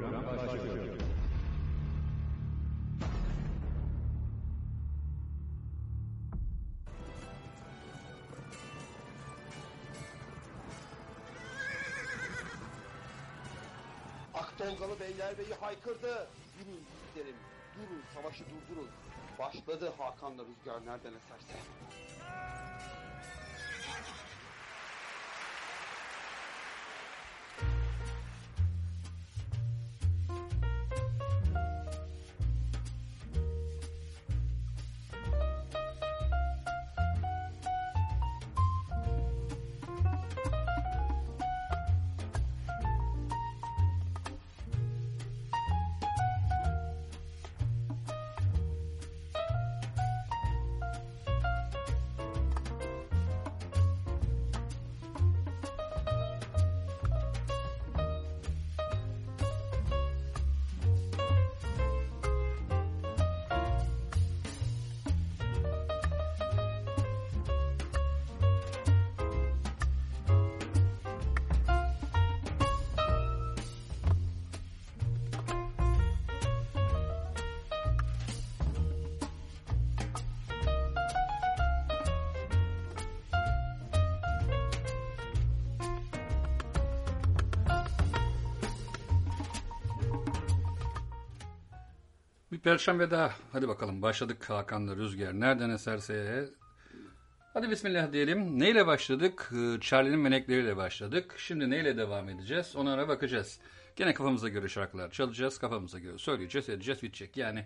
Program başlıyor. Akdolgalı Beylerbeyi haykırdı. Yürüyün gidelim. Durun savaşı durdurun. Başladı Hakan'la rüzgar nereden eserse. Bir perşembe daha. Hadi bakalım başladık Hakan'la Rüzgar. Nereden eserse. Hadi bismillah diyelim. Neyle başladık? Ee, Charlie'nin menekleriyle başladık. Şimdi neyle devam edeceğiz? Onlara bakacağız. Gene kafamıza göre şarkılar çalacağız. Kafamıza göre söyleyeceğiz, edeceğiz, bitecek. Yani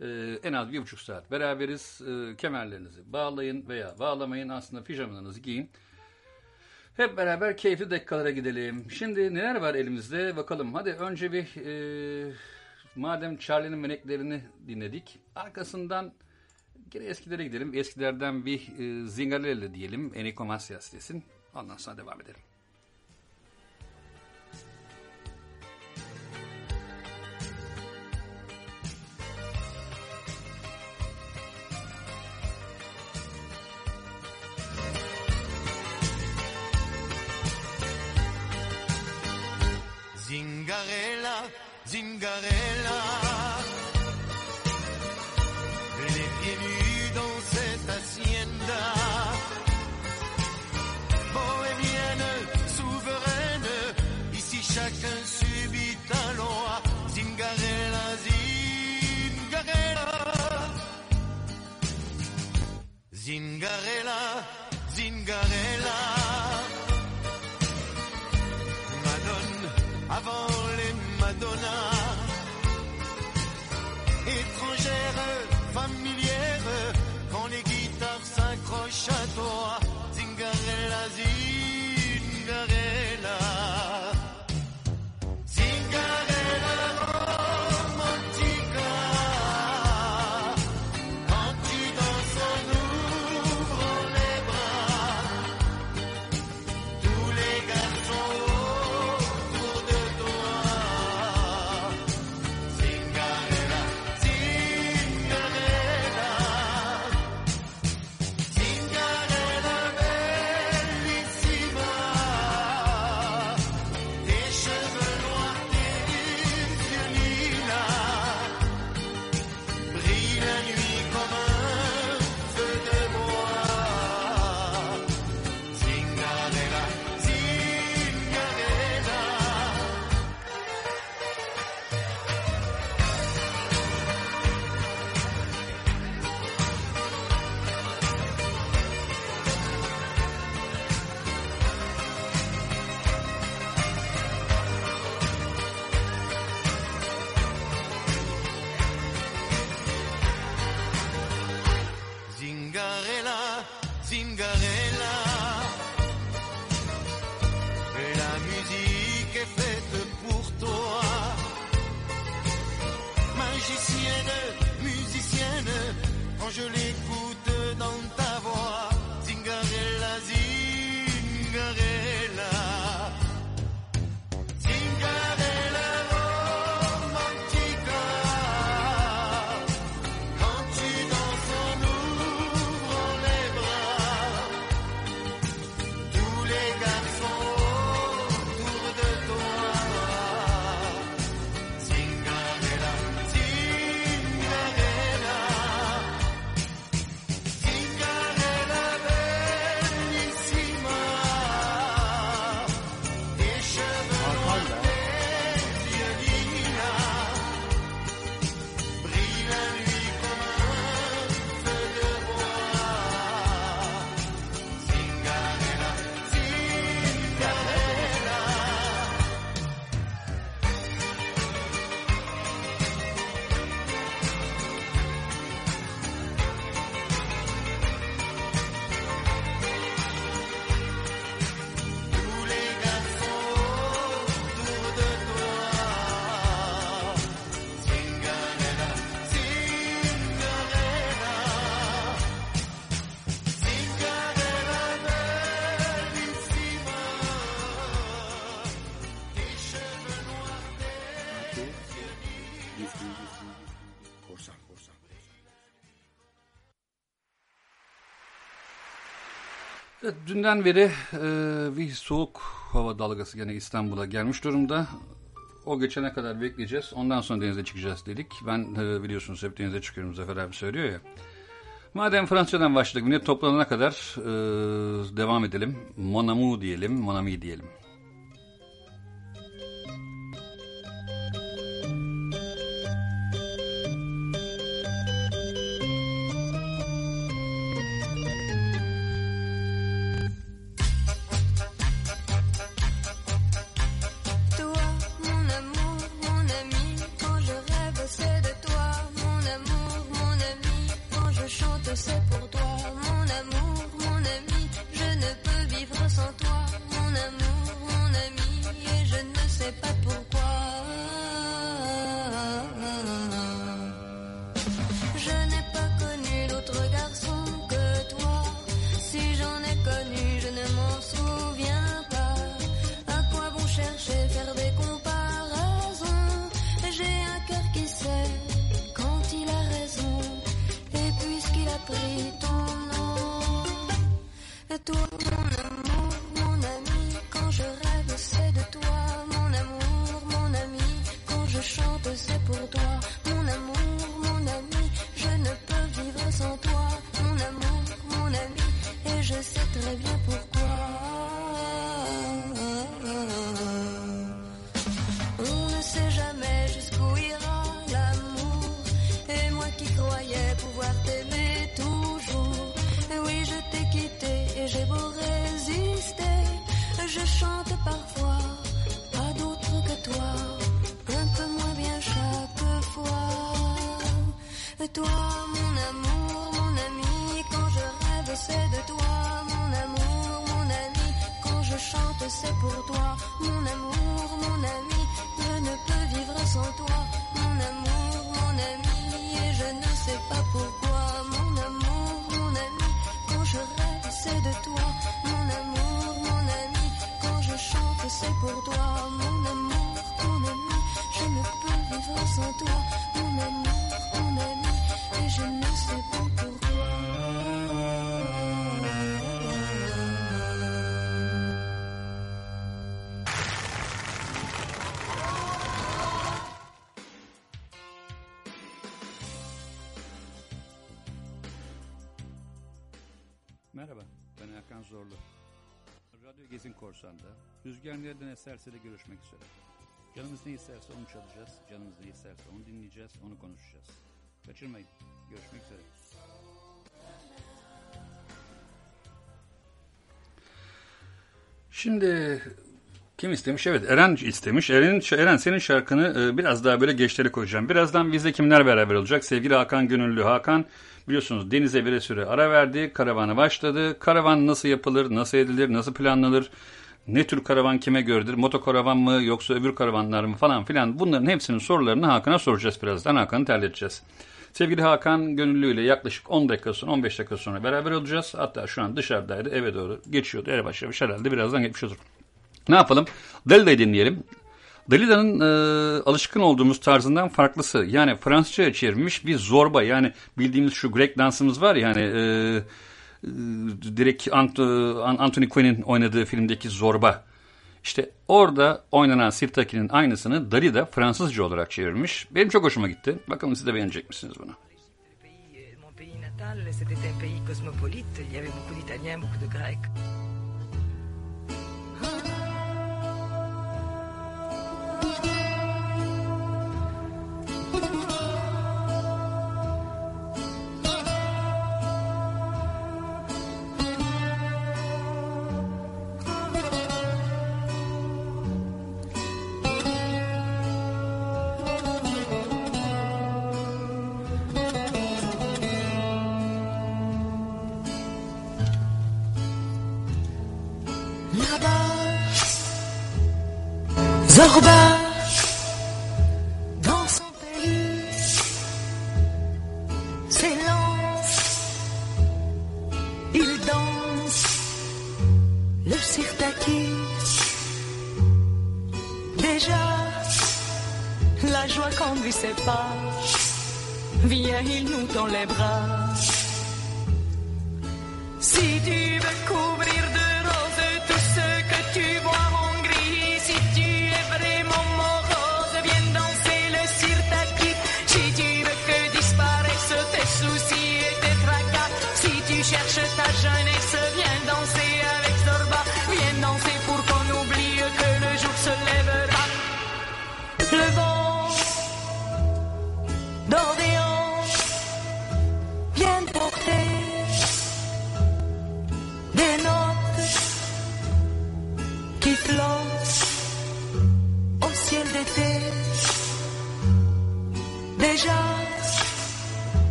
e, en az bir buçuk saat beraberiz. E, kemerlerinizi bağlayın veya bağlamayın. Aslında pijamalarınızı giyin. Hep beraber keyifli dakikalara gidelim. Şimdi neler var elimizde bakalım. Hadi önce bir e, madem Charlie'nin meneklerini dinledik. Arkasından gene eskilere gidelim. Eskilerden bir e, Zingarelli diyelim. Enrico Macias desin. Ondan sonra devam edelim. Zingarella, Zingarella. Les pieds nus dans cette hacienda. Bohémienne, souveraine, ici chacun subit un loi. Zingarella, Zingarella. Zingarella, Zingarella. Familière, quand les guitares s'accrochent à toi. Evet, dünden beri e, bir soğuk hava dalgası gene İstanbul'a gelmiş durumda. O geçene kadar bekleyeceğiz. Ondan sonra denize çıkacağız dedik. Ben e, biliyorsunuz hep denize çıkıyorum Zafer abi söylüyor ya. Madem Fransızcadan başladık millet toplanana kadar e, devam edelim. Mon amour diyelim, mon ami diyelim. Toi, Gezin Korsan'da Rüzgar nereden eserse de görüşmek üzere. Canımız ne isterse onu çalacağız, canımız ne isterse onu dinleyeceğiz, onu konuşacağız. Kaçırmayın, görüşmek üzere. Şimdi kim istemiş? Evet Eren istemiş. Eren, Eren senin şarkını e, biraz daha böyle geçleri koyacağım. Birazdan bizde kimler beraber olacak? Sevgili Hakan Gönüllü. Hakan biliyorsunuz denize bir süre ara verdi. Karavana başladı. Karavan nasıl yapılır, nasıl edilir, nasıl planlanır? Ne tür karavan kime göredir? Motokaravan mı yoksa öbür karavanlar mı falan filan. Bunların hepsinin sorularını Hakan'a soracağız birazdan. Hakan'ı terleteceğiz. Sevgili Hakan Gönüllü ile yaklaşık 10 dakika sonra 15 dakika sonra beraber olacağız. Hatta şu an dışarıdaydı eve doğru geçiyordu. Eve başlamış herhalde birazdan geçmiş olur. Ne yapalım? Dalida'yı dinleyelim. Dalida'nın e, alışkın olduğumuz tarzından farklısı. Yani Fransızca'ya çevirmiş bir zorba. Yani bildiğimiz şu Grek dansımız var ya hani e, e, direkt Ant Anthony Quinn'in oynadığı filmdeki zorba. İşte orada oynanan Sirtaki'nin aynısını Dalida Fransızca olarak çevirmiş. Benim çok hoşuma gitti. Bakalım siz de beğenecek misiniz bunu? c'était un pays cosmopolite. Il y avait beaucoup d'Italiens, beaucoup de Grecs. Zorba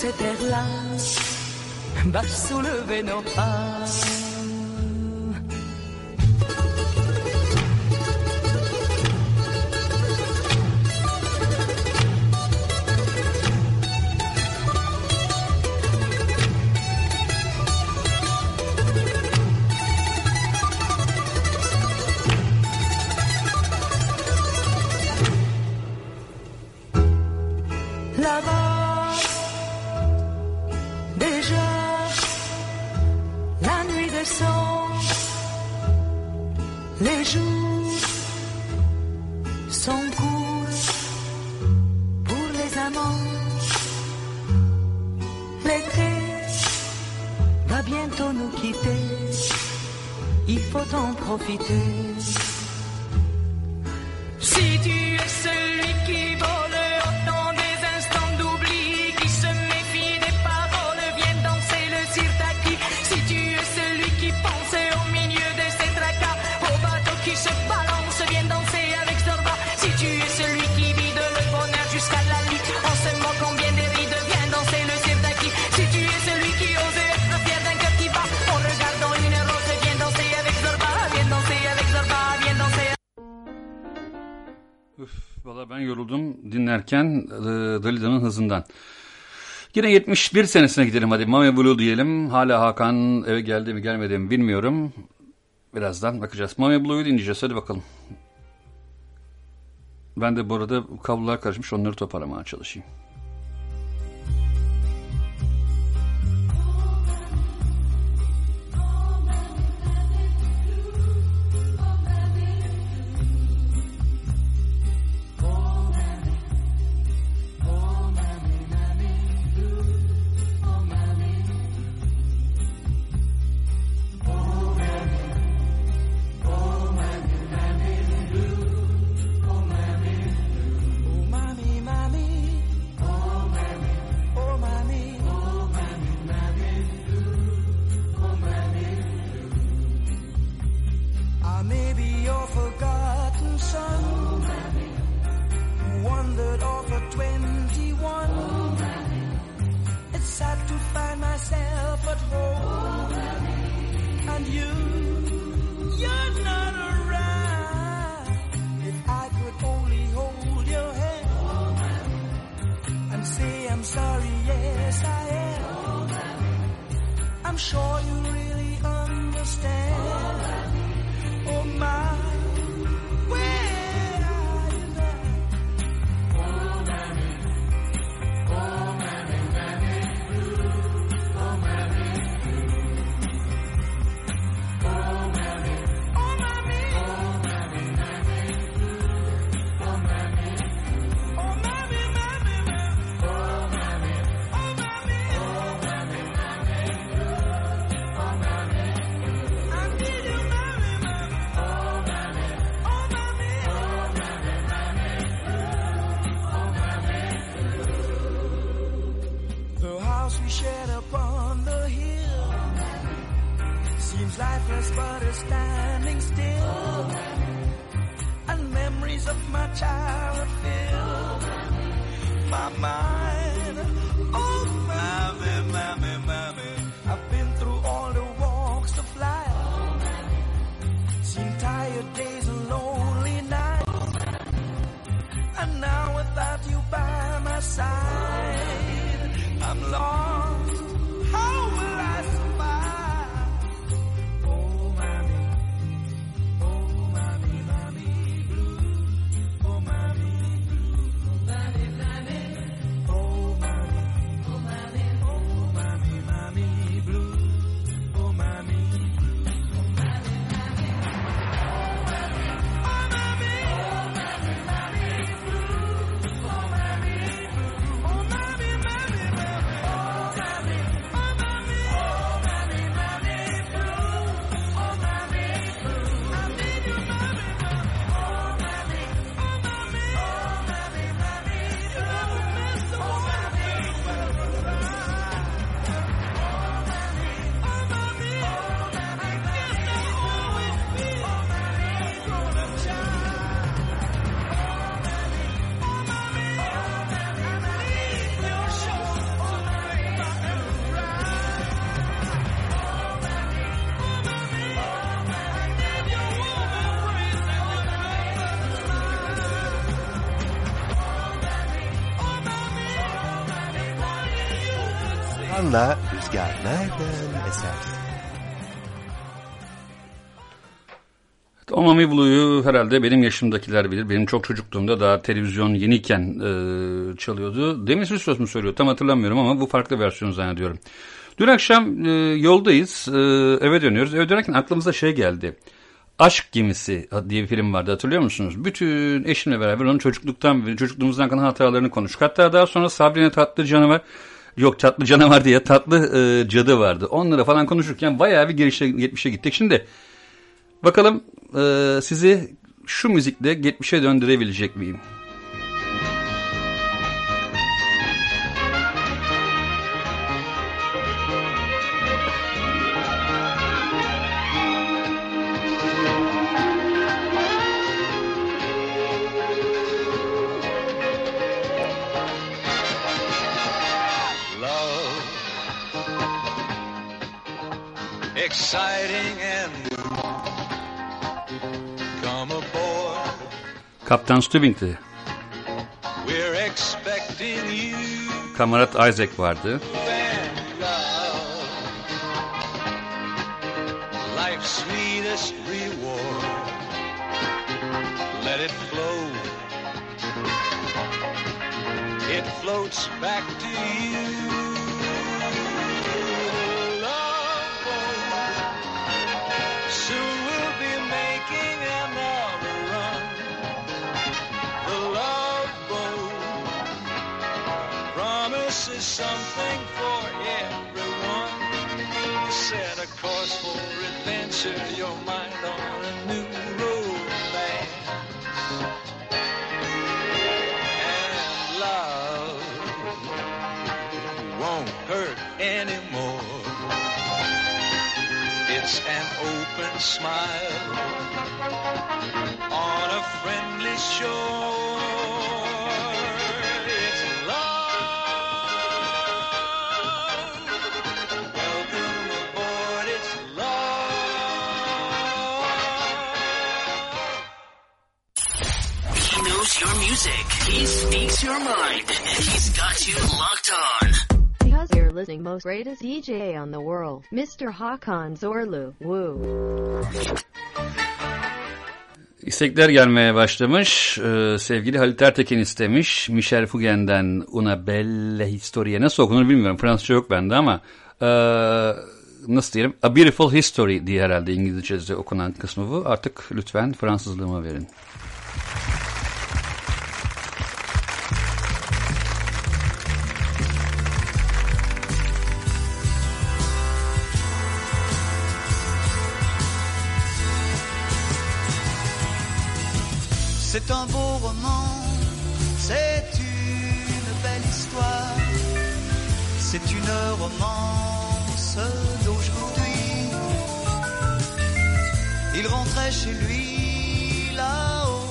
cette air là va soulever nos pas. oynarken e, Dalida'nın hızından. Yine 71 senesine gidelim hadi Mame Blue diyelim. Hala Hakan eve geldi mi gelmedi mi bilmiyorum. Birazdan bakacağız. Mame Blue'yu dinleyeceğiz hadi bakalım. Ben de bu arada kablolar karışmış onları toparlamaya çalışayım. sure you child. Rüzgar nereden eserse. Omami Blue'yu herhalde benim yaşımdakiler bilir. Benim çok çocukluğumda daha televizyon yeniyken e, çalıyordu. Demis Üstos mu söylüyor tam hatırlamıyorum ama bu farklı versiyon zannediyorum. Dün akşam e, yoldayız e, eve dönüyoruz. Eve dönerken aklımıza şey geldi. Aşk Gemisi diye bir film vardı hatırlıyor musunuz? Bütün eşimle beraber onun çocukluktan çocukluğumuzdan kalan hatalarını konuştuk. Hatta daha sonra Sabrina Tatlı Canavar yok Tatlı Canavar diye Tatlı e, Cadı vardı. Onlara falan konuşurken bayağı bir girişe, geçmişe gittik. Şimdi bakalım e, sizi şu müzikle geçmişe döndürebilecek miyim? Exciting and new. Come aboard, Kaptan Stubing'ti. we're expecting you Kamarat Isaac vardı. Life's sweetest reward. Let it flow. It floats back to adventure, your mind on a new romance. And love won't hurt anymore. It's an open smile on a friendly shore. He speaks your mind. He's got you locked on. Because you're listening most greatest DJ on the world, Mr. Hakan Zorlu. Woo. İstekler gelmeye başlamış. Ee, sevgili Halit Ertekin istemiş. Michel Fugain'den Una Belle Historie. Nasıl okunur bilmiyorum. Fransızca yok bende ama ee, nasıl diyelim? A Beautiful History diye herhalde İngilizce'de okunan kısmı bu. Artık lütfen Fransızlığıma verin. C'est une romance d'aujourd'hui. Il rentrait chez lui là-haut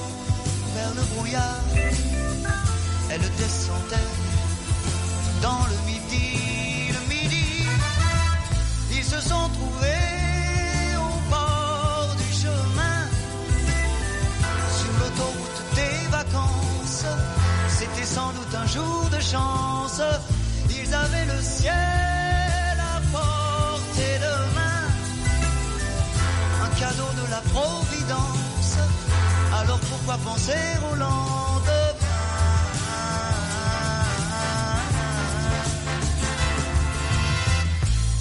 vers le brouillard, elle descendait dans le midi, le midi, ils se sont trouvés au bord du chemin sur l'autoroute des vacances. C'était sans doute un jour de chance. Ils avaient le ciel à portée de main. Un cadeau de la Providence. Alors pourquoi penser au lendemain?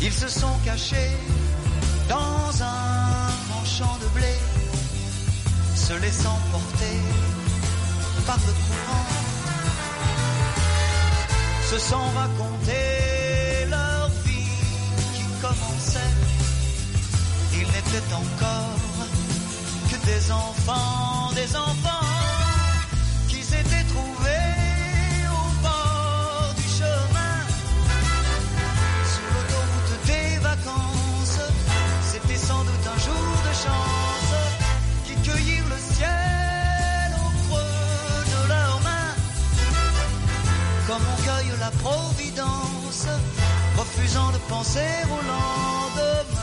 Ils se sont cachés dans un grand champ de blé se laissant porter par le courant, se sont racontés leur vie qui commençait. Ils n'étaient encore que des enfants, des enfants qui s'étaient trouvés penser au lendemain.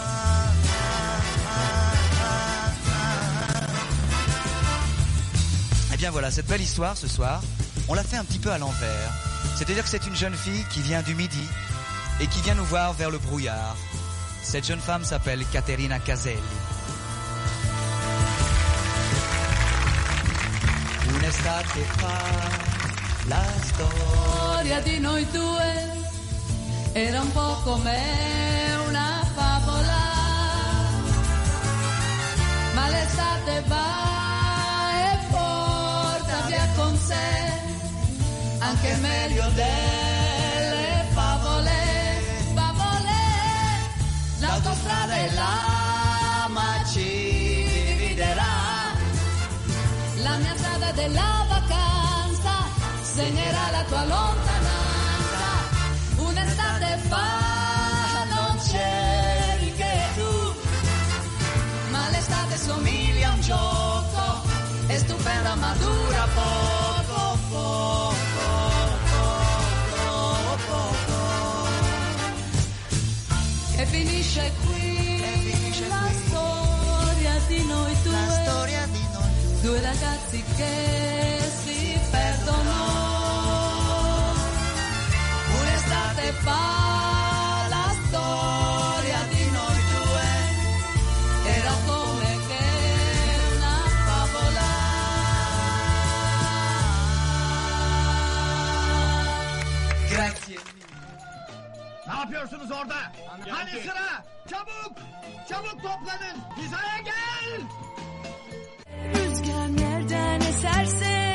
Eh bien voilà, cette belle histoire ce soir, on l'a fait un petit peu à l'envers. C'est-à-dire que c'est une jeune fille qui vient du Midi et qui vient nous voir vers le brouillard. Cette jeune femme s'appelle Caterina Caselli. Era un po' come una favola, ma l'estate va e porta via con sé anche meglio delle favole, favole, l'autostrada e l'ama ci la mia strada della vacanza segnerà la tua lontananza, fa non c'eri che tu, ma l'estate somiglia a un gioco, è stupenda ma dura poco, poco, poco, poco. E finisce qui la storia di noi due, due ragazzi che Ne yapıyorsunuz orada? Hani sıra? Çabuk! Çabuk toplanın! Hizaya gel! Rüzgar nereden eserse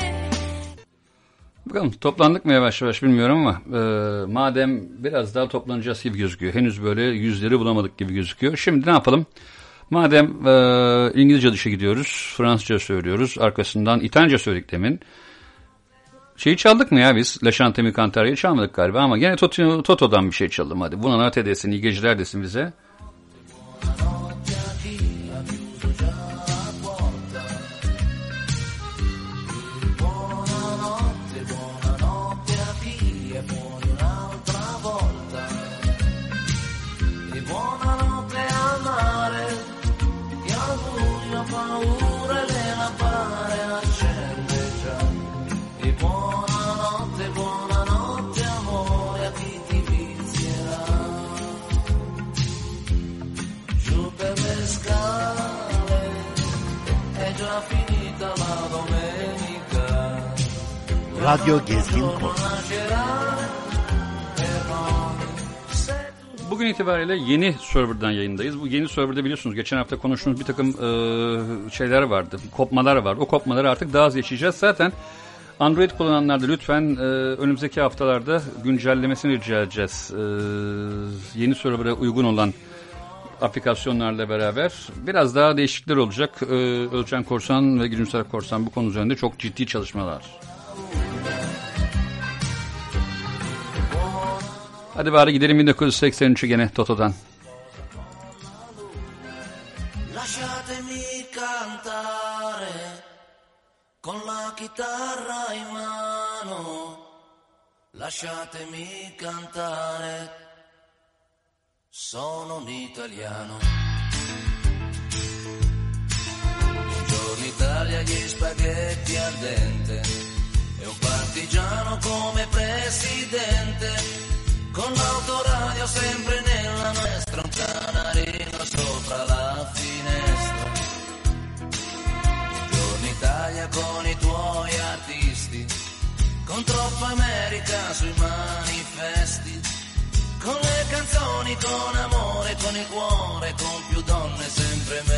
Bakalım toplandık mı yavaş yavaş bilmiyorum ama e, madem biraz daha toplanacağız gibi gözüküyor. Henüz böyle yüzleri bulamadık gibi gözüküyor. Şimdi ne yapalım? Madem e, İngilizce dışı gidiyoruz, Fransızca söylüyoruz, arkasından İtalyanca söyledik demin. Şeyi çaldık mı ya biz? La Chante Mi Cantare'yi çalmadık galiba ama gene Toto, Toto'dan bir şey çalalım hadi. Buna nat edesin, iyi geceler desin bize. Radyo Gezgin Kod. Bugün itibariyle yeni serverdan yayındayız. Bu yeni serverda biliyorsunuz geçen hafta konuştuğumuz bir takım e, şeyler vardı, kopmalar vardı. O kopmaları artık daha az yaşayacağız. Zaten Android kullananlar da lütfen e, önümüzdeki haftalarda güncellemesini rica edeceğiz. E, yeni server'a uygun olan aplikasyonlarla beraber biraz daha değişiklikler olacak. E, Ölçen Korsan ve Gülümser Korsan bu konu üzerinde çok ciddi çalışmalar. Hadi bari gidelim 1983'ü gene Toto'dan. Lasciatemi cantare con la chitarra in mano. Lasciatemi cantare. Sono un italiano. Italia, gli spaghetti al dente. E un partigiano come presidente. Con l'autoradio sempre nella nostra, un canarino sopra la finestra. Buongiorno Italia con i tuoi artisti, con troppa America sui manifesti, con le canzoni, con amore, con il cuore, con più donne, sempre meno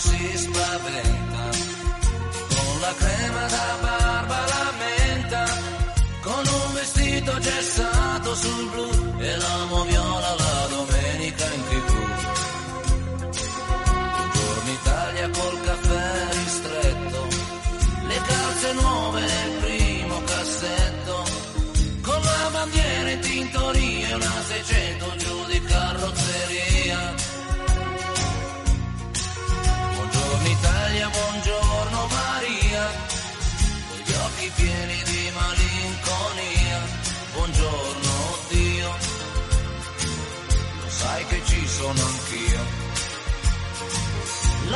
si spaventa, con la crema da barba la menta, con un vestito gessato sul blu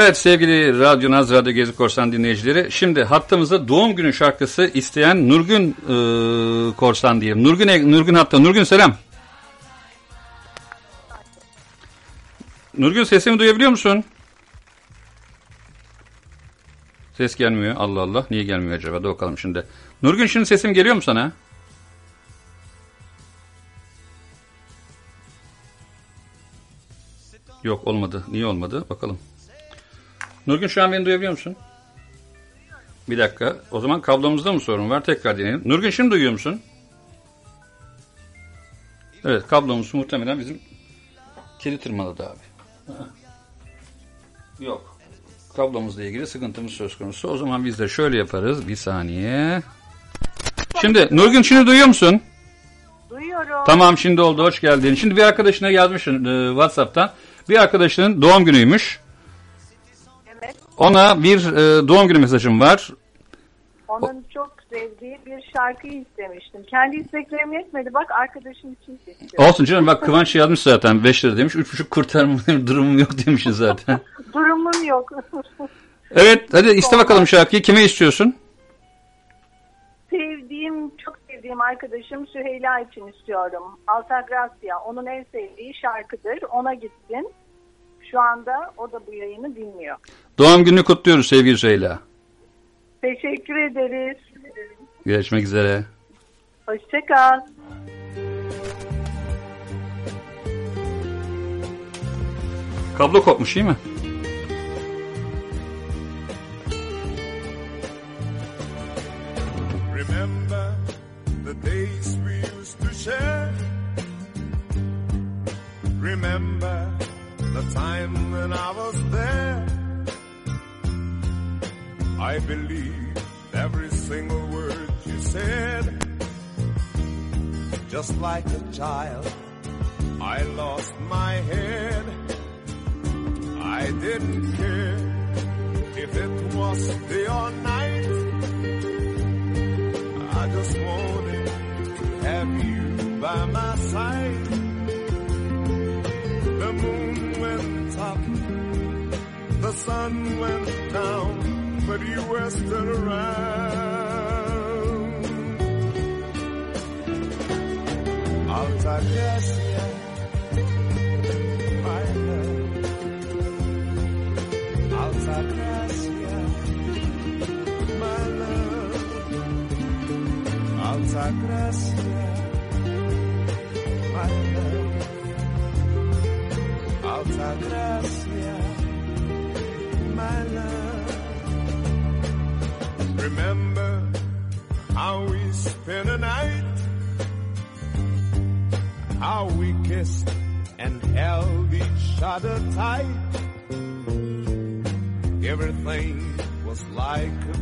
Evet sevgili Radyo Naz Radyo Gezi Korsan dinleyicileri. Şimdi hattımızda doğum günü şarkısı isteyen Nurgün e, Korsan diyelim. Nurgün, Nurgün hatta. Nurgün selam. Nurgün sesimi duyabiliyor musun? Ses gelmiyor. Allah Allah. Niye gelmiyor acaba? Da bakalım şimdi. Nurgün şimdi sesim geliyor mu sana? Yok olmadı. Niye olmadı? Bakalım. Nurgün şu an beni duyabiliyor musun? Bir dakika. O zaman kablomuzda mı sorun var? Tekrar deneyelim. Nurgün şimdi duyuyor musun? Evet kablomuz muhtemelen bizim kedi tırmaladı abi. Yok. Kablomuzla ilgili sıkıntımız söz konusu. O zaman biz de şöyle yaparız. Bir saniye. Şimdi Nurgün şimdi duyuyor musun? Duyuyorum. Tamam şimdi oldu. Hoş geldin. Şimdi bir arkadaşına yazmışsın e, WhatsApp'tan. Bir arkadaşının doğum günüymüş. Ona bir e, doğum günü mesajım var. Onun çok sevdiği bir şarkıyı istemiştim. Kendi isteklerim yetmedi. Bak arkadaşım için istiyorum. Olsun canım bak Kıvanç yazmış zaten 5 lira demiş. 3,5 kurtarma durumum yok demişsin zaten. Durumum yok. evet hadi iste bakalım şarkıyı. Kime istiyorsun? sevdiğim, çok sevdiğim arkadaşım Süheyla için istiyorum. Altagracia. Onun en sevdiği şarkıdır. Ona gitsin. Şu anda o da bu yayını dinliyor. Doğum gününü kutluyoruz sevgili Süheyla. Teşekkür ederiz. Görüşmek üzere. Hoşçakal. Kablo kopmuş değil mi? Remember the days we used to share. Remember the time when I was there. I believe every single word you said. Just like a child, I lost my head. I didn't care if it was day or night. I just wanted to have you by my side. The moon went up, the sun went down, but you were still around. I was like, yes, my love. Alta gracia, my love. Alta gracia. How we kissed and held each other tight. Everything was like a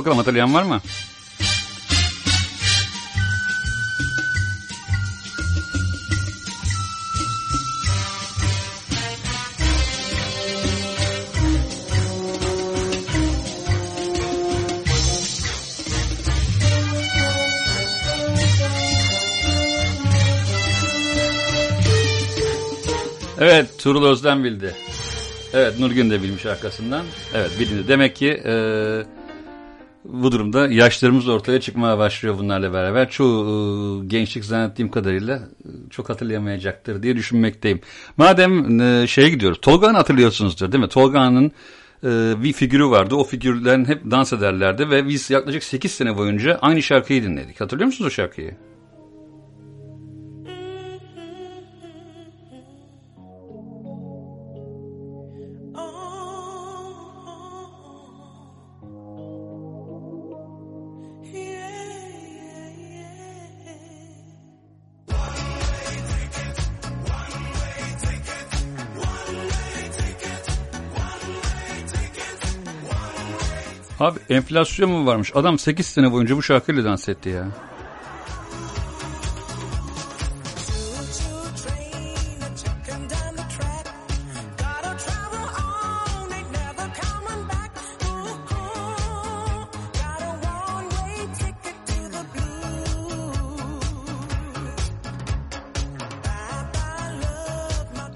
bakalım hatırlayan var mı? Evet Tuğrul Özden bildi. Evet Nurgün de bilmiş arkasından. Evet bilindi. Demek ki e, bu durumda yaşlarımız ortaya çıkmaya başlıyor bunlarla beraber. Çoğu e, gençlik zannettiğim kadarıyla e, çok hatırlayamayacaktır diye düşünmekteyim. Madem e, şeye gidiyoruz. Tolga'nı hatırlıyorsunuzdur değil mi? Tolga'nın e, bir figürü vardı. O figürlerin hep dans ederlerdi ve biz yaklaşık 8 sene boyunca aynı şarkıyı dinledik. Hatırlıyor musunuz o şarkıyı? Abi enflasyon mu varmış? Adam 8 sene boyunca bu şarkıyla dans etti ya.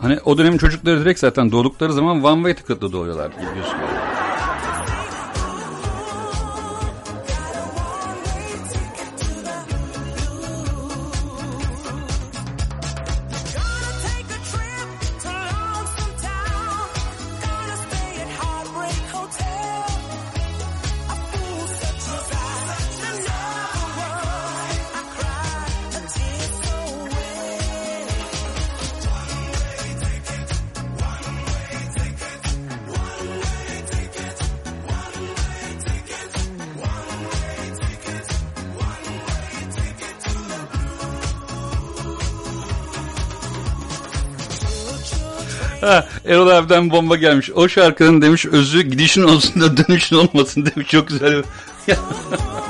Hani o dönemin çocukları direkt zaten doğdukları zaman one way ticket'la doğuyorlar biliyorsun. Ha, Erol abiden bomba gelmiş. O şarkının demiş özü gidişin olsun da dönüşün olmasın demiş. Çok güzel.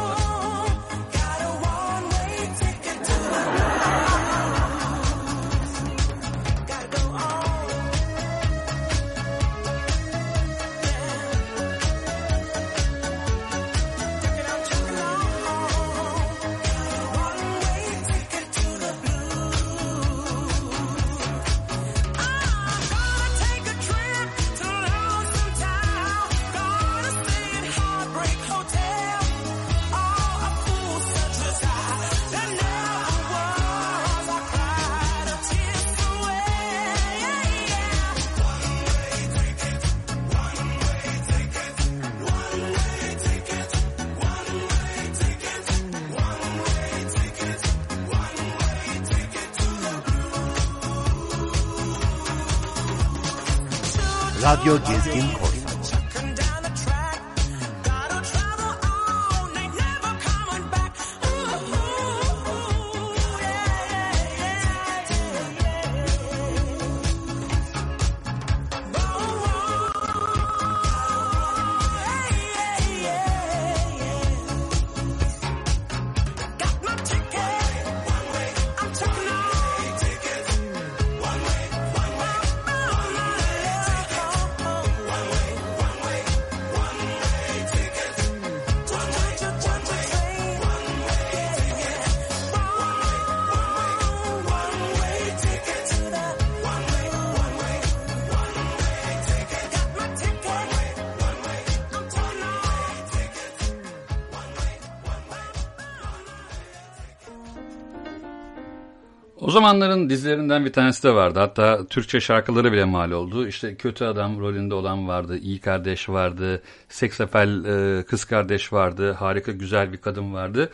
zamanların dizilerinden bir tanesi de vardı. Hatta Türkçe şarkıları bile mal oldu. İşte kötü adam rolünde olan vardı. iyi kardeş vardı. Seksapel e, kız kardeş vardı. Harika güzel bir kadın vardı.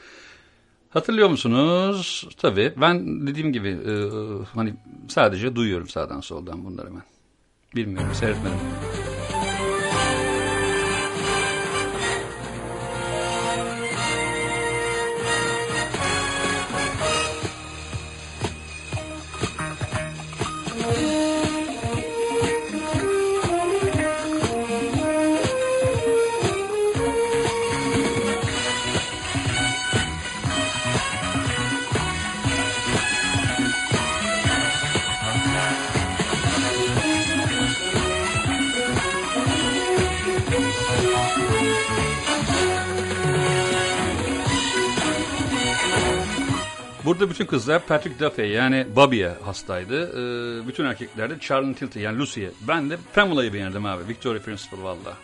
Hatırlıyor musunuz? Tabii. Ben dediğim gibi e, hani sadece duyuyorum sağdan soldan bunları ben. Bilmiyorum seyretmedim. Burada bütün kızlar Patrick Duffy yani Bobby'ye hastaydı. Ee, bütün erkekler de Charlie Tilty yani Lucy'ye. Ben de Pamela'yı beğendim abi. Victoria Principal valla.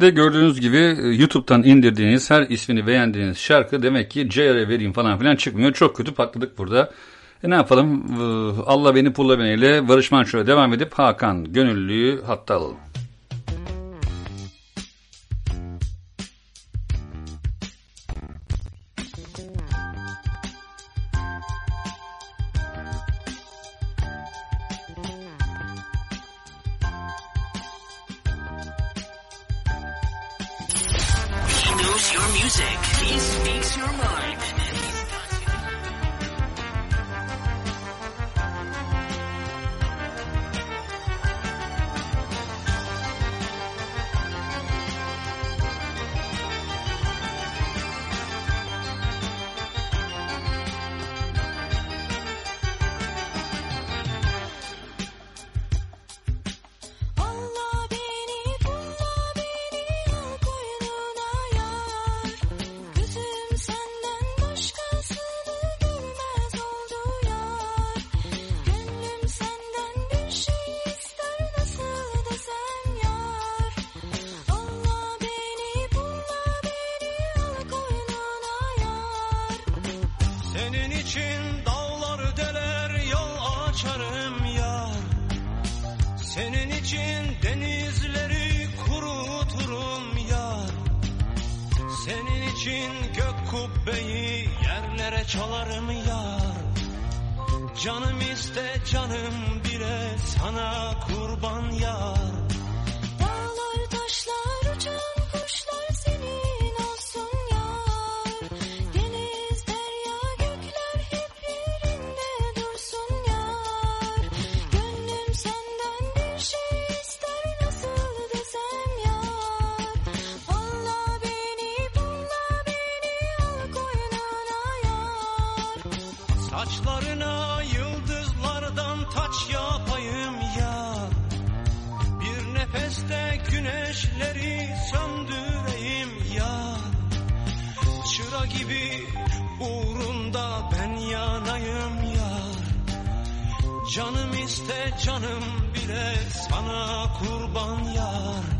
Böylelikle gördüğünüz gibi e, YouTube'dan indirdiğiniz her ismini beğendiğiniz şarkı demek ki JR'e vereyim falan filan çıkmıyor. Çok kötü patladık burada. E ne yapalım? Ee, Allah beni pulla beni ile Barış Manço'ya devam edip Hakan Gönüllü'yü hatta alalım. Yerlere çalarım yar. Canım iste canım bile sana kurban yar Canım iste canım bile sana kurban yar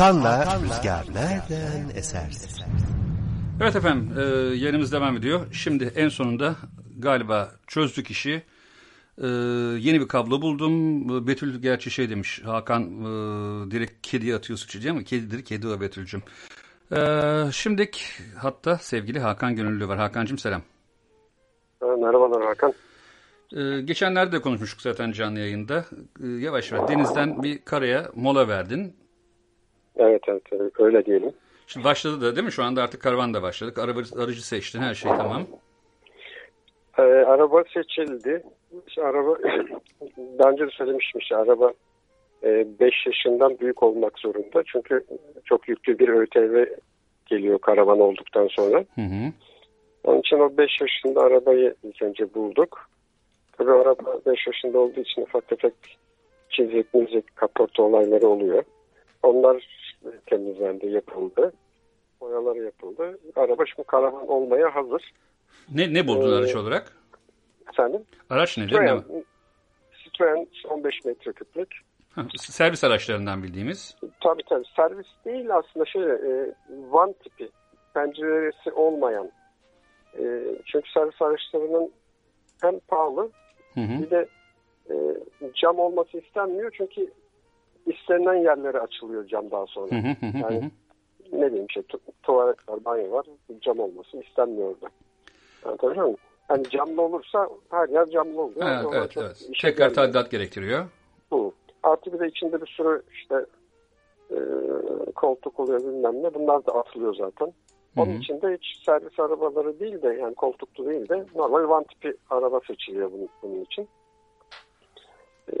Hakan'la Rüzgar nereden eserse. Evet efendim e, yayınımız devam ediyor. Şimdi en sonunda galiba çözdük işi. E, yeni bir kablo buldum. E, Betül gerçi şey demiş Hakan e, direkt kediye atıyor suçu değil mi? Kedidir kedi o Betül'cüm. E, şimdiki hatta sevgili Hakan Gönüllü var. Hakan'cığım selam. Merhabalar Hakan. Ee, geçenlerde de konuşmuştuk zaten canlı yayında. Ee, yavaş yavaş denizden bir karaya mola verdin. Evet evet öyle diyelim. Şimdi başladı da değil mi? Şu anda artık karavan da başladık. Araba, aracı seçtin her şey tamam. Ee, araba seçildi. İşte araba daha önce de söylemiştim işte araba 5 yaşından büyük olmak zorunda. Çünkü çok yüklü bir ÖTV geliyor karavan olduktan sonra. Hı hı. Onun için o 5 yaşında arabayı ilk önce bulduk. Tabii araba 5 yaşında olduğu için ufak tefek çizik, müzik, kaporta olayları oluyor. Onlar temizlendi, yapıldı. Boyaları yapıldı. Araba şimdi karavan olmaya hazır. Ne, ne buldun Ee, araç olarak? Efendim? Araç nedir? Citroen, Ne? Citroen 15 metreküplük. Ha, servis araçlarından bildiğimiz. Tabii tabii servis değil aslında şey e, van tipi penceresi olmayan. E, çünkü servis araçlarının hem pahalı Hı hı. bir de e, cam olması istenmiyor çünkü istenilen yerlere açılıyor cam daha sonra. Yani ne bileyim işte tu- tuvalet var, banyo var cam olması istenmiyor orada. Anlatabiliyor muyum? Hani camlı olursa her yer camlı oluyor. Evet, Ona evet, evet. Tekrar tadilat gerektiriyor. Hı. Artı bir de içinde bir sürü işte e, koltuk oluyor bilmem ne. Bunlar da atılıyor zaten. Onun Hı hı. için de hiç servis arabaları değil de yani koltuklu değil de normal van tipi araba seçiliyor bunun, bunun için. E,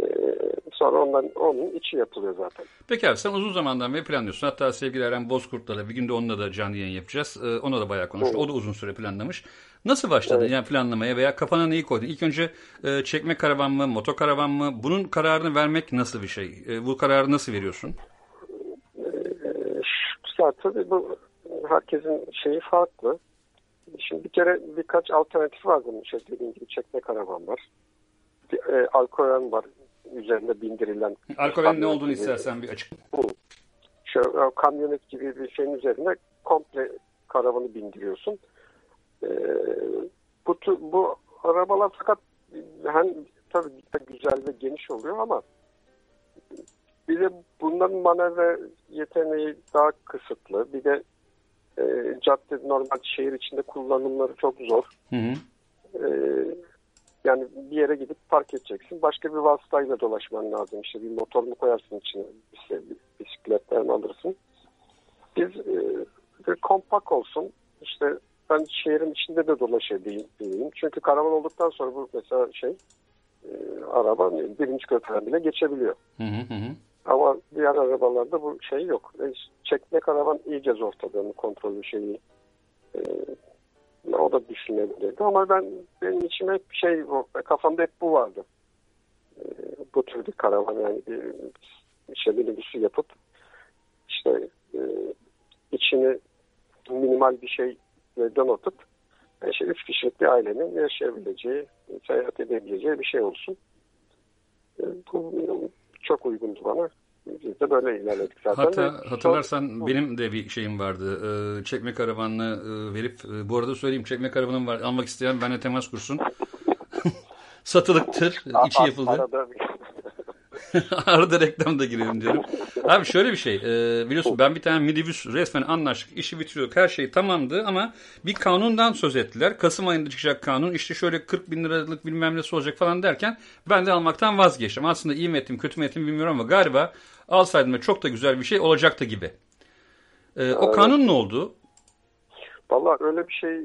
sonra ondan, onun içi yapılıyor zaten. Peki abi sen uzun zamandan beri planlıyorsun. Hatta sevgili Eren Bozkurt'la da bir günde onunla da canlı yayın yapacağız. Ee, ona da bayağı konuştu. Evet. O da uzun süre planlamış. Nasıl başladın Evet. yani planlamaya veya kafana neyi koydun? İlk önce e, çekme karavan mı, motokaravan mı? Bunun kararını vermek nasıl bir şey? E, bu kararı nasıl veriyorsun? Ya tabii bu herkesin şeyi farklı. Şimdi bir kere birkaç alternatif var bunun. İşte dediğim gibi çekme karavan var. Bir, e, alkoven var. Üzerinde bindirilen. Alkovenin ne olduğunu gibi. istersen bir açık. Şu e, kamyonet gibi bir şeyin üzerine komple karavanı bindiriyorsun. E, bu, bu arabalar fakat hem tabii güzel ve geniş oluyor ama bir de bunların manevra yeteneği daha kısıtlı. Bir de e, cadde normal şehir içinde kullanımları çok zor. Hı hı. E, Yani bir yere gidip park edeceksin. Başka bir vasıtayla dolaşman lazım. İşte bir motor mu koyarsın içine? İşte bisikletten alırsın. Biz e, kompak olsun. İşte ben şehrin içinde de dolaşabileyim. Çünkü karavan olduktan sonra bu mesela şey e, araba birinci köprüden bile geçebiliyor. Hı hı hı. Ama diğer arabalarda bu şey yok. E, çekme karavan iyice zor tabii kontrolü şeyi. E, o da düşünebilirdi ama ben benim içime hep şey kafamda hep bu vardı. E, bu tür bir karavan yani bir işte minibüsü yapıp işte e, içini minimal bir şey donatıp işte üç kişilik bir ailenin yaşayabileceği, seyahat edebileceği bir şey olsun. E, bu çok uygundu bana. Biz de böyle ilerledik zaten. Hatta hatırlarsan son- benim de bir şeyim vardı. Ee, çekme karavanını e, verip e, bu arada söyleyeyim çekme karavanım var. Almak isteyen benimle temas kursun. Satılıktır. içi yapıldı. Arada Arada reklam da girelim diyorum. Abi şöyle bir şey. e, biliyorsun ben bir tane minibüs resmen anlaştık. işi bitiriyorduk. Her şey tamamdı ama bir kanundan söz ettiler. Kasım ayında çıkacak kanun. işte şöyle 40 bin liralık bilmem nesi olacak falan derken ben de almaktan vazgeçtim. Aslında iyi mi ettim kötü mü ettim bilmiyorum ama galiba alsaydım da çok da güzel bir şey olacaktı gibi. E, o kanun ne oldu? Valla öyle bir şey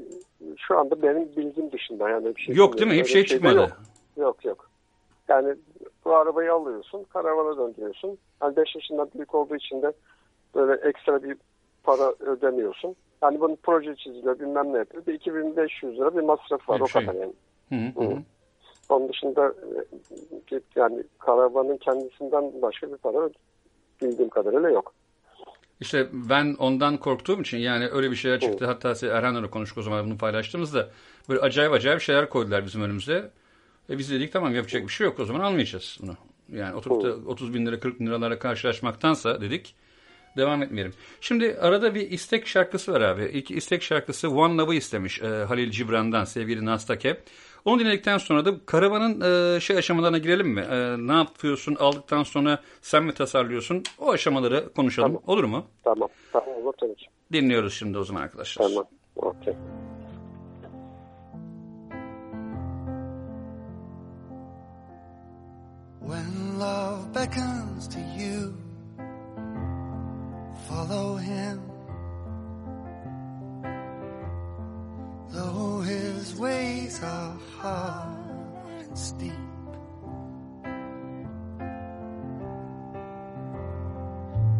şu anda benim bilgim dışında yani bir şey Yok değil mi? Hiçbir şey de çıkmadı. Yok. yok yok. Yani bu arabayı alıyorsun, karavana döndürüyorsun. Hani 5 yaşından büyük olduğu için de böyle ekstra bir para ödemiyorsun. Yani bunun proje çiziliyor bilmem ne yapıyor. Bir 2500 lira bir masraf var Bir o şey. kadar yani. Hı hı hı. Onun dışında e, yani karavanın kendisinden başka bir para bildiğim kadarıyla yok. İşte ben ondan korktuğum için yani öyle bir şeyler çıktı. Hatta Erhan'la konuştuk o zaman bunu paylaştığımızda böyle acayip acayip şeyler koydular bizim önümüze. E biz dedik tamam yapacak bir şey yok o zaman almayacağız bunu. Yani oturup da 30 bin lira 40 bin liralara karşılaşmaktansa dedik devam etmeyelim. Şimdi arada bir istek şarkısı var abi. İlk istek şarkısı One Love'ı istemiş e, Halil Cibran'dan sevgili Nastake. Onu dinledikten sonra da karavanın e, şey aşamalarına girelim mi? E, ne yapıyorsun aldıktan sonra sen mi tasarlıyorsun? O aşamaları konuşalım. Olur mu? Tamam. Tamam olur tabii ki. Dinliyoruz şimdi o zaman arkadaşlar. Tamam. Okey. When love beckons to you, follow him. Though his ways are hard and steep.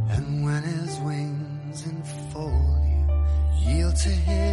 And when his wings enfold you, yield to him.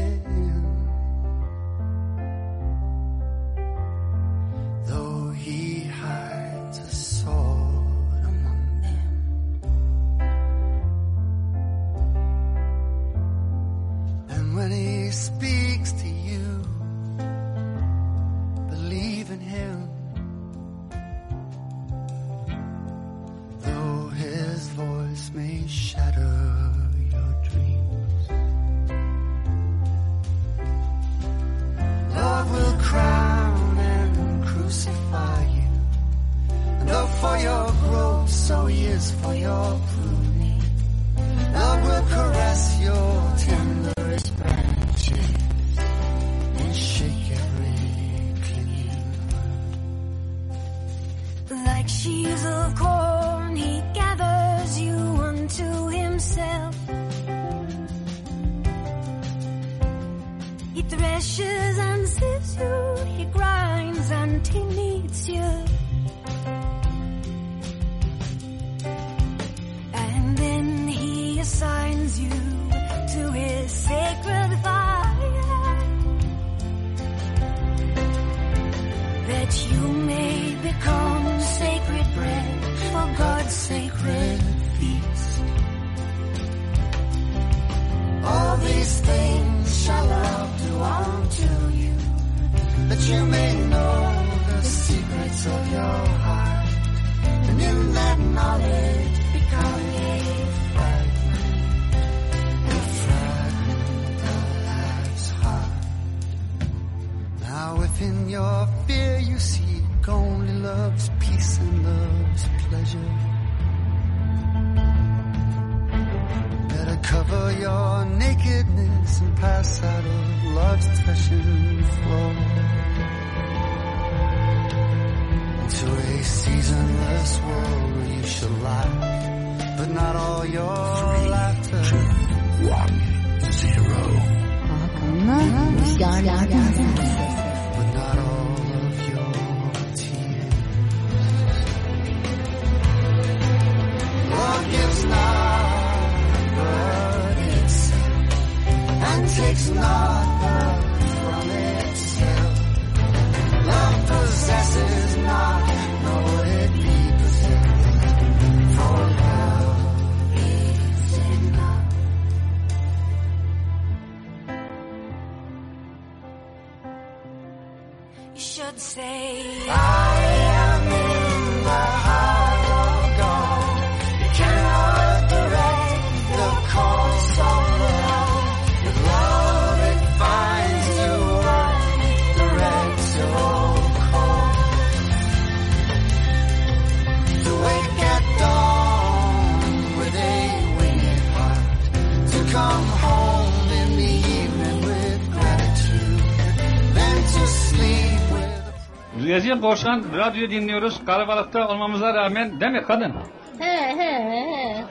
Rüyacı Korsan radyo dinliyoruz. Kalabalıkta olmamıza rağmen değil mi kadın? He he he.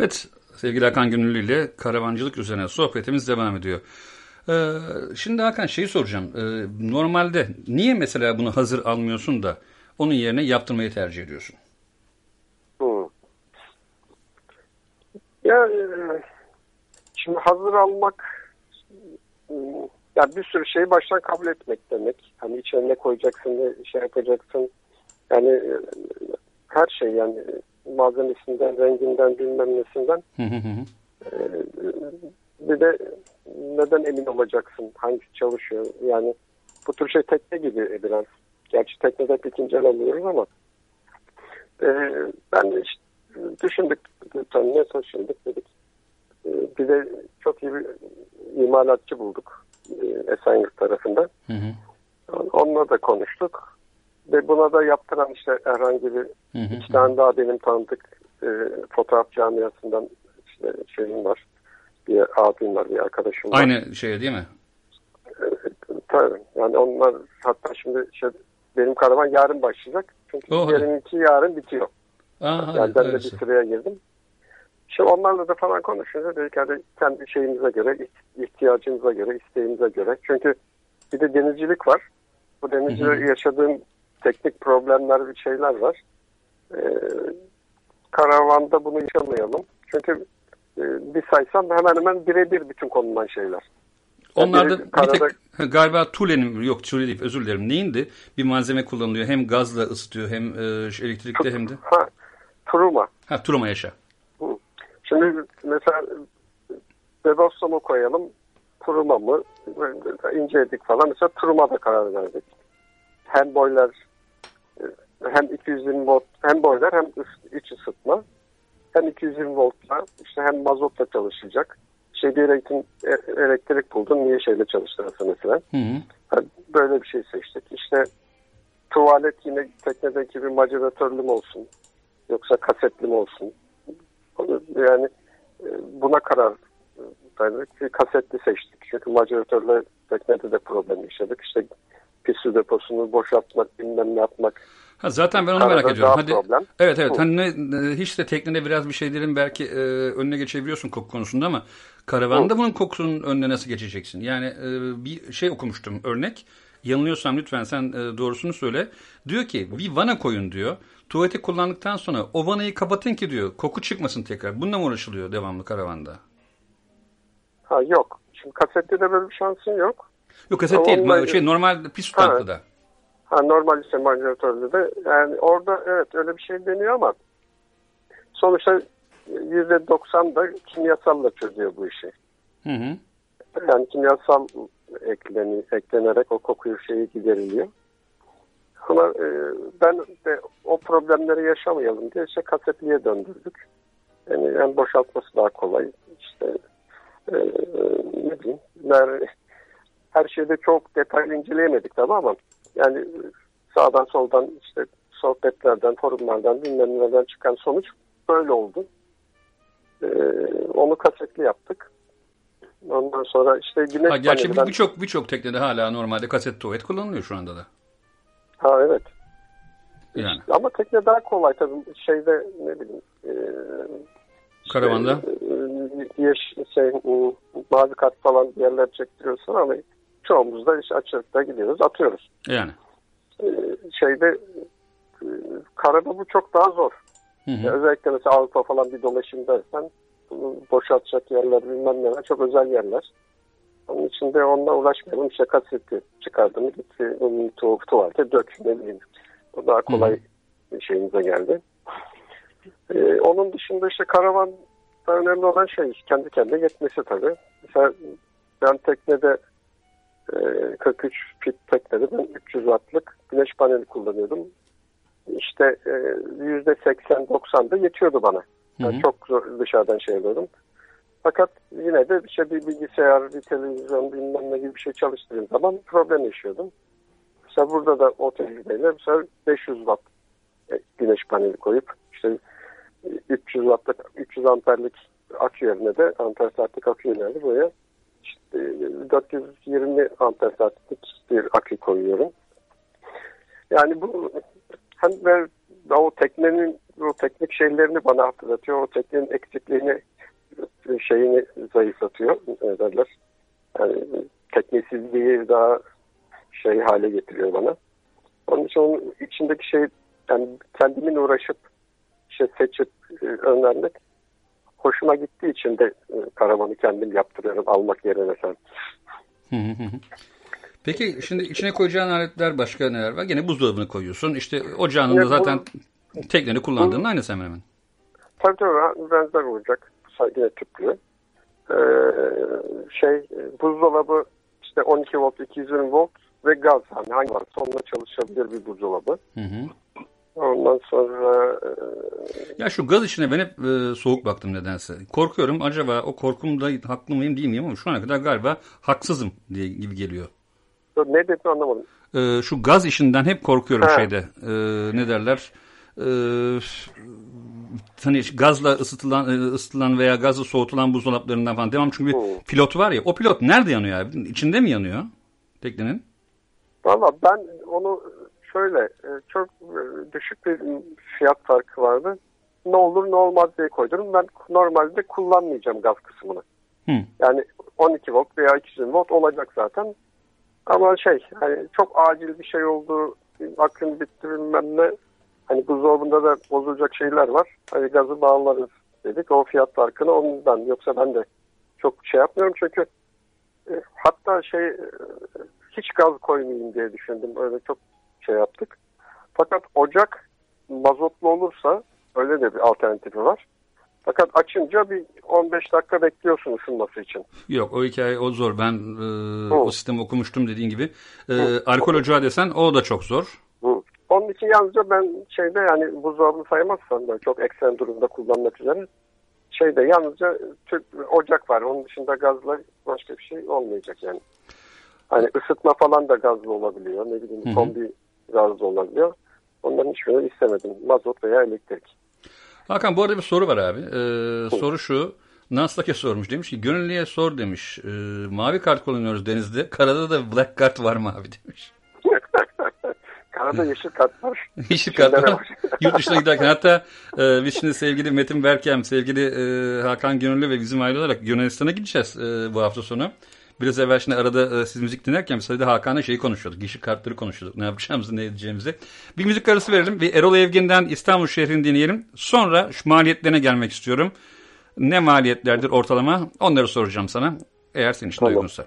Evet sevgili Hakan Gönüllü ile karavancılık üzerine sohbetimiz devam ediyor. Ee, şimdi Hakan şeyi soracağım. Ee, normalde niye mesela bunu hazır almıyorsun da onun yerine yaptırmayı tercih ediyorsun? Hmm. Ya e, şimdi hazır almak hmm, ya bir sürü şeyi baştan kabul etmek demek. Hani içine ne koyacaksın, ne şey yapacaksın. Yani e, her şey yani malzemesinden, renginden, bilmem nesinden. Hı hı hı. E, Bir de neden emin olacaksın hangisi çalışıyor. Yani bu tür şey tekne gibi biraz. Gerçi teknede hep ikinci el alıyoruz ama e, ben işte düşündük ne taşındık dedik. E, bir de çok iyi bir imalatçı bulduk Esenyurt tarafında. Hı hı. Onunla da konuştuk. Ve buna da yaptıran işte herhangi bir Hı hı. iki tane daha benim tanıdık e, fotoğraf camiasından işte şeyim var. Bir abim var, bir arkadaşım var. Aynı şey değil mi? Tabii. Yani onlar hatta şimdi şey, benim karavan yarın başlayacak. Çünkü Oh, hadi. iki yarın bitiyor. Aa, hadi, yani ben de bir sıraya girdim. Şimdi onlarla da falan konuşunca dedik hadi kendi şeyimize göre, iht- ihtiyacımıza göre, isteğimize göre. Çünkü bir de denizcilik var. Bu denizcilikte yaşadığım teknik problemler, bir şeyler var. Ee, karavanda bunu yaşamayalım. Çünkü e, bir saysam hemen hemen birebir bütün konulan şeyler. Onlarda biri bir karada- tek galiba Tule'nin yok Tule değil özür dilerim. Neyindi? Bir malzeme kullanılıyor. Hem gazla ısıtıyor hem e, elektrikte hem de. Ha, turuma. Ha Turuma yaşa. Şimdi mesela Bedosto mu koyalım, turuma mı? İnceledik falan. Mesela turuma da karar verdik. Hem boiler e, hem 220 volt hem boiler hem iç ısıtma hem 220 voltla işte hem mazotla çalışacak. Şey bir elektrik, e- elektrik buldun niye şeyle çalıştırırsın mesela. Hı hı. Böyle bir şey seçtik. İşte tuvalet yine teknedeki bir maceratörlü mü olsun yoksa kasetli mi olsun? Yani e, buna karar verdik. Kasetli seçtik. Çünkü maceratörle teknede de problem yaşadık. İşte pis su deposunu boşaltmak, bilmem ne yapmak. Ha, zaten ben onu Arada merak ediyorum. Hadi, problem. evet evet. Hani ne, hiç de teknede biraz bir şeylerin belki e, önüne geçebiliyorsun koku konusunda ama karavanda bunun kokusunun önüne nasıl geçeceksin? Yani e, bir şey okumuştum örnek. Yanılıyorsam lütfen sen e, doğrusunu söyle. Diyor ki bir vana koyun diyor. Tuvaleti kullandıktan sonra o vanayı kapatın ki diyor koku çıkmasın tekrar. Bununla mı uğraşılıyor devamlı karavanda? Ha yok. Şimdi kasette de böyle bir şansın yok. Yok kaset değil. Onunla- Şey, normal pis tutaklıda. Ha normal işte maceratörlü de yani orada evet öyle bir şey deniyor ama sonuçta %90 da kimyasalla çözüyor bu işi. Hı hı. Yani kimyasal ekleni, eklenerek o kokuyu şeyi gideriliyor. Ama e, ben de o problemleri yaşamayalım diye işte kasetliye döndürdük. Yani, yani boşaltması daha kolay. İşte e, ne diyeyim yani her şeyde çok detaylı inceleyemedik tabii ama yani sağdan soldan işte sohbetlerden, forumlardan, bilmem nelerden çıkan sonuç böyle oldu. Ee, onu kasetli yaptık. Ondan sonra işte güneş Ha, gerçi panelinden... birçok birçok teknede hala normalde kaset tuvalet kullanılıyor şu anda da. Ha evet. Yani. Ama tekne daha kolay tabii şeyde ne bileyim e, Karavanda. e, şey, e, mavi kart falan yerler çektiriyorsun ama çoğumuz da işte açıkta gidiyoruz atıyoruz. Yani. E, şeyde e, karada bu çok daha zor. Hı hı. Özellikle mesela Avrupa falan bir dolaşımdaysan boşaltacak yerler bilmem neler çok özel yerler. Onun için de onunla uğraşmayalım. İşte kaseti çıkardım. Git onu tu tuvalete dök ne bileyim. O daha kolay şeyimize geldi. Ee, onun dışında işte karavan önemli olan şey kendi kendine yetmesi tabii. Mesela ben teknede e, 43 fit teknede ben 300 wattlık güneş paneli kullanıyordum. İşte e, %80-90 da yetiyordu bana. Yani Hı hı. çok zor dışarıdan şey alıyordum. Fakat yine de işte bir bilgisayar, bir televizyon bilmem ne gibi bir şey çalıştırdığım zaman problem yaşıyordum. Mesela burada da o tecrübeyle mesela 500 watt e, güneş paneli koyup işte e, 300 wattlık 300 amperlik akü yerine de amper saatlik akü yerine de buraya işte e, 420 amper saatlik bir akü koyuyorum. Yani bu hem ve o teknenin o teknik şeylerini bana hatırlatıyor. O teknenin eksikliğini şeyini zayıflatıyor. Ne derler. Yani teknesizliği daha şey hale getiriyor bana. Onun için onun içindeki şey yani kendimin uğraşıp işte seçip e, önermek hoşuma gittiği için de e, karavanı kendim yaptırıyorum almak yerine sen. Peki şimdi içine koyacağın aletler başka neler var? Gene buzdolabını koyuyorsun. İşte ocağının da zaten tekneni kullandığın aynısı hemen hemen. Tabii tabii benzer olacak. Yine tüplü. Ee, şey buzdolabı işte 12 volt 220 volt ve gaz hani hangi varsa onunla çalışabilir bir buzdolabı. Hı hı. Ondan sonra e, Ya şu gaz işine ben hep e, soğuk baktım nedense. Korkuyorum acaba o korkumda haklı mıyım değil miyim ama şu ana kadar galiba haksızım diye gibi geliyor. ne dediğini anlamadım. E, şu gaz işinden hep korkuyorum Ha. şeyde. E, ne derler? E, hani gazla ısıtılan, e, ısıtılan veya gazla soğutulan buzdolaplarından falan devam çünkü bir pilot var ya o pilot nerede yanıyor abi? İçinde mi yanıyor teknenin? Valla ben onu şöyle e, çok e, düşük bir fiyat farkı vardı. Ne olur ne olmaz diye koydum. Ben normalde kullanmayacağım gaz kısmını. Hı. Yani 12 volt veya 220 volt olacak zaten. Ama şey hani çok acil bir şey oldu. Akın bitti bilmem ne. Hani buzdolabında da bozulacak şeyler var. Hani gazı bağlarız dedik. O fiyat farkını ondan. Yoksa ben de çok şey yapmıyorum çünkü e, hatta şey e, hiç gaz koymayayım diye düşündüm. Öyle çok şey yaptık. Fakat ocak mazotlu olursa öyle de bir alternatifi var. Fakat açınca bir 15 dakika bekliyorsun ısınması için. Yok o hikaye o zor. Ben e, o sistemi okumuştum dediğin gibi. E, alkol ocağı desen o da çok zor. Hı. Onun için yalnızca ben şeyde yani buzdolabını saymazsam ben çok eksen durumda kullanmak üzere şeyde yalnızca tüp, ocak var. Onun dışında gazla başka bir şey olmayacak yani. Hani ısıtma falan da gazlı olabiliyor. Ne bileyim Hı hı. kombi gazlı olabiliyor. Onların hiçbirini istemedim. Mazot veya elektrik. Hakan bu arada bir soru var abi. Ee, soru şu. Nastake sormuş. Demiş ki gönüllüye sor demiş. Ee, mavi kart kullanıyoruz denizde. Karada da black kart var mı abi demiş. Karada yeşil kart var. Yeşil kart var. Yurt dışına giderken hatta e, biz şimdi sevgili Metin Berkem, sevgili e, Hakan Gönüllü ve bizim aile olarak Yunanistan'a gideceğiz e, bu hafta sonu. Biraz evvel şimdi arada e, siz müzik dinlerken de Hakan'la şeyi konuşuyorduk. Yeşil kartları konuşuyorduk. Ne yapacağımızı, ne edeceğimizi. Bir müzik arası verelim. Bir Erol Evgin'den İstanbul şehrini dinleyelim. Sonra şu maliyetlerine gelmek istiyorum. Ne maliyetlerdir ortalama? Onları soracağım sana. Eğer senin için Tamam. uygunsa.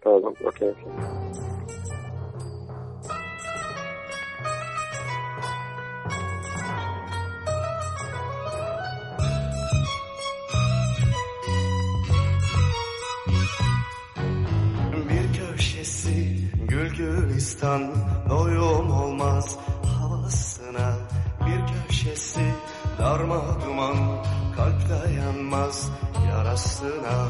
Tamam, okey. okey. Gülistan doyum olmaz havasına. Bir köşesi darma duman kalpte yanmaz yarasına.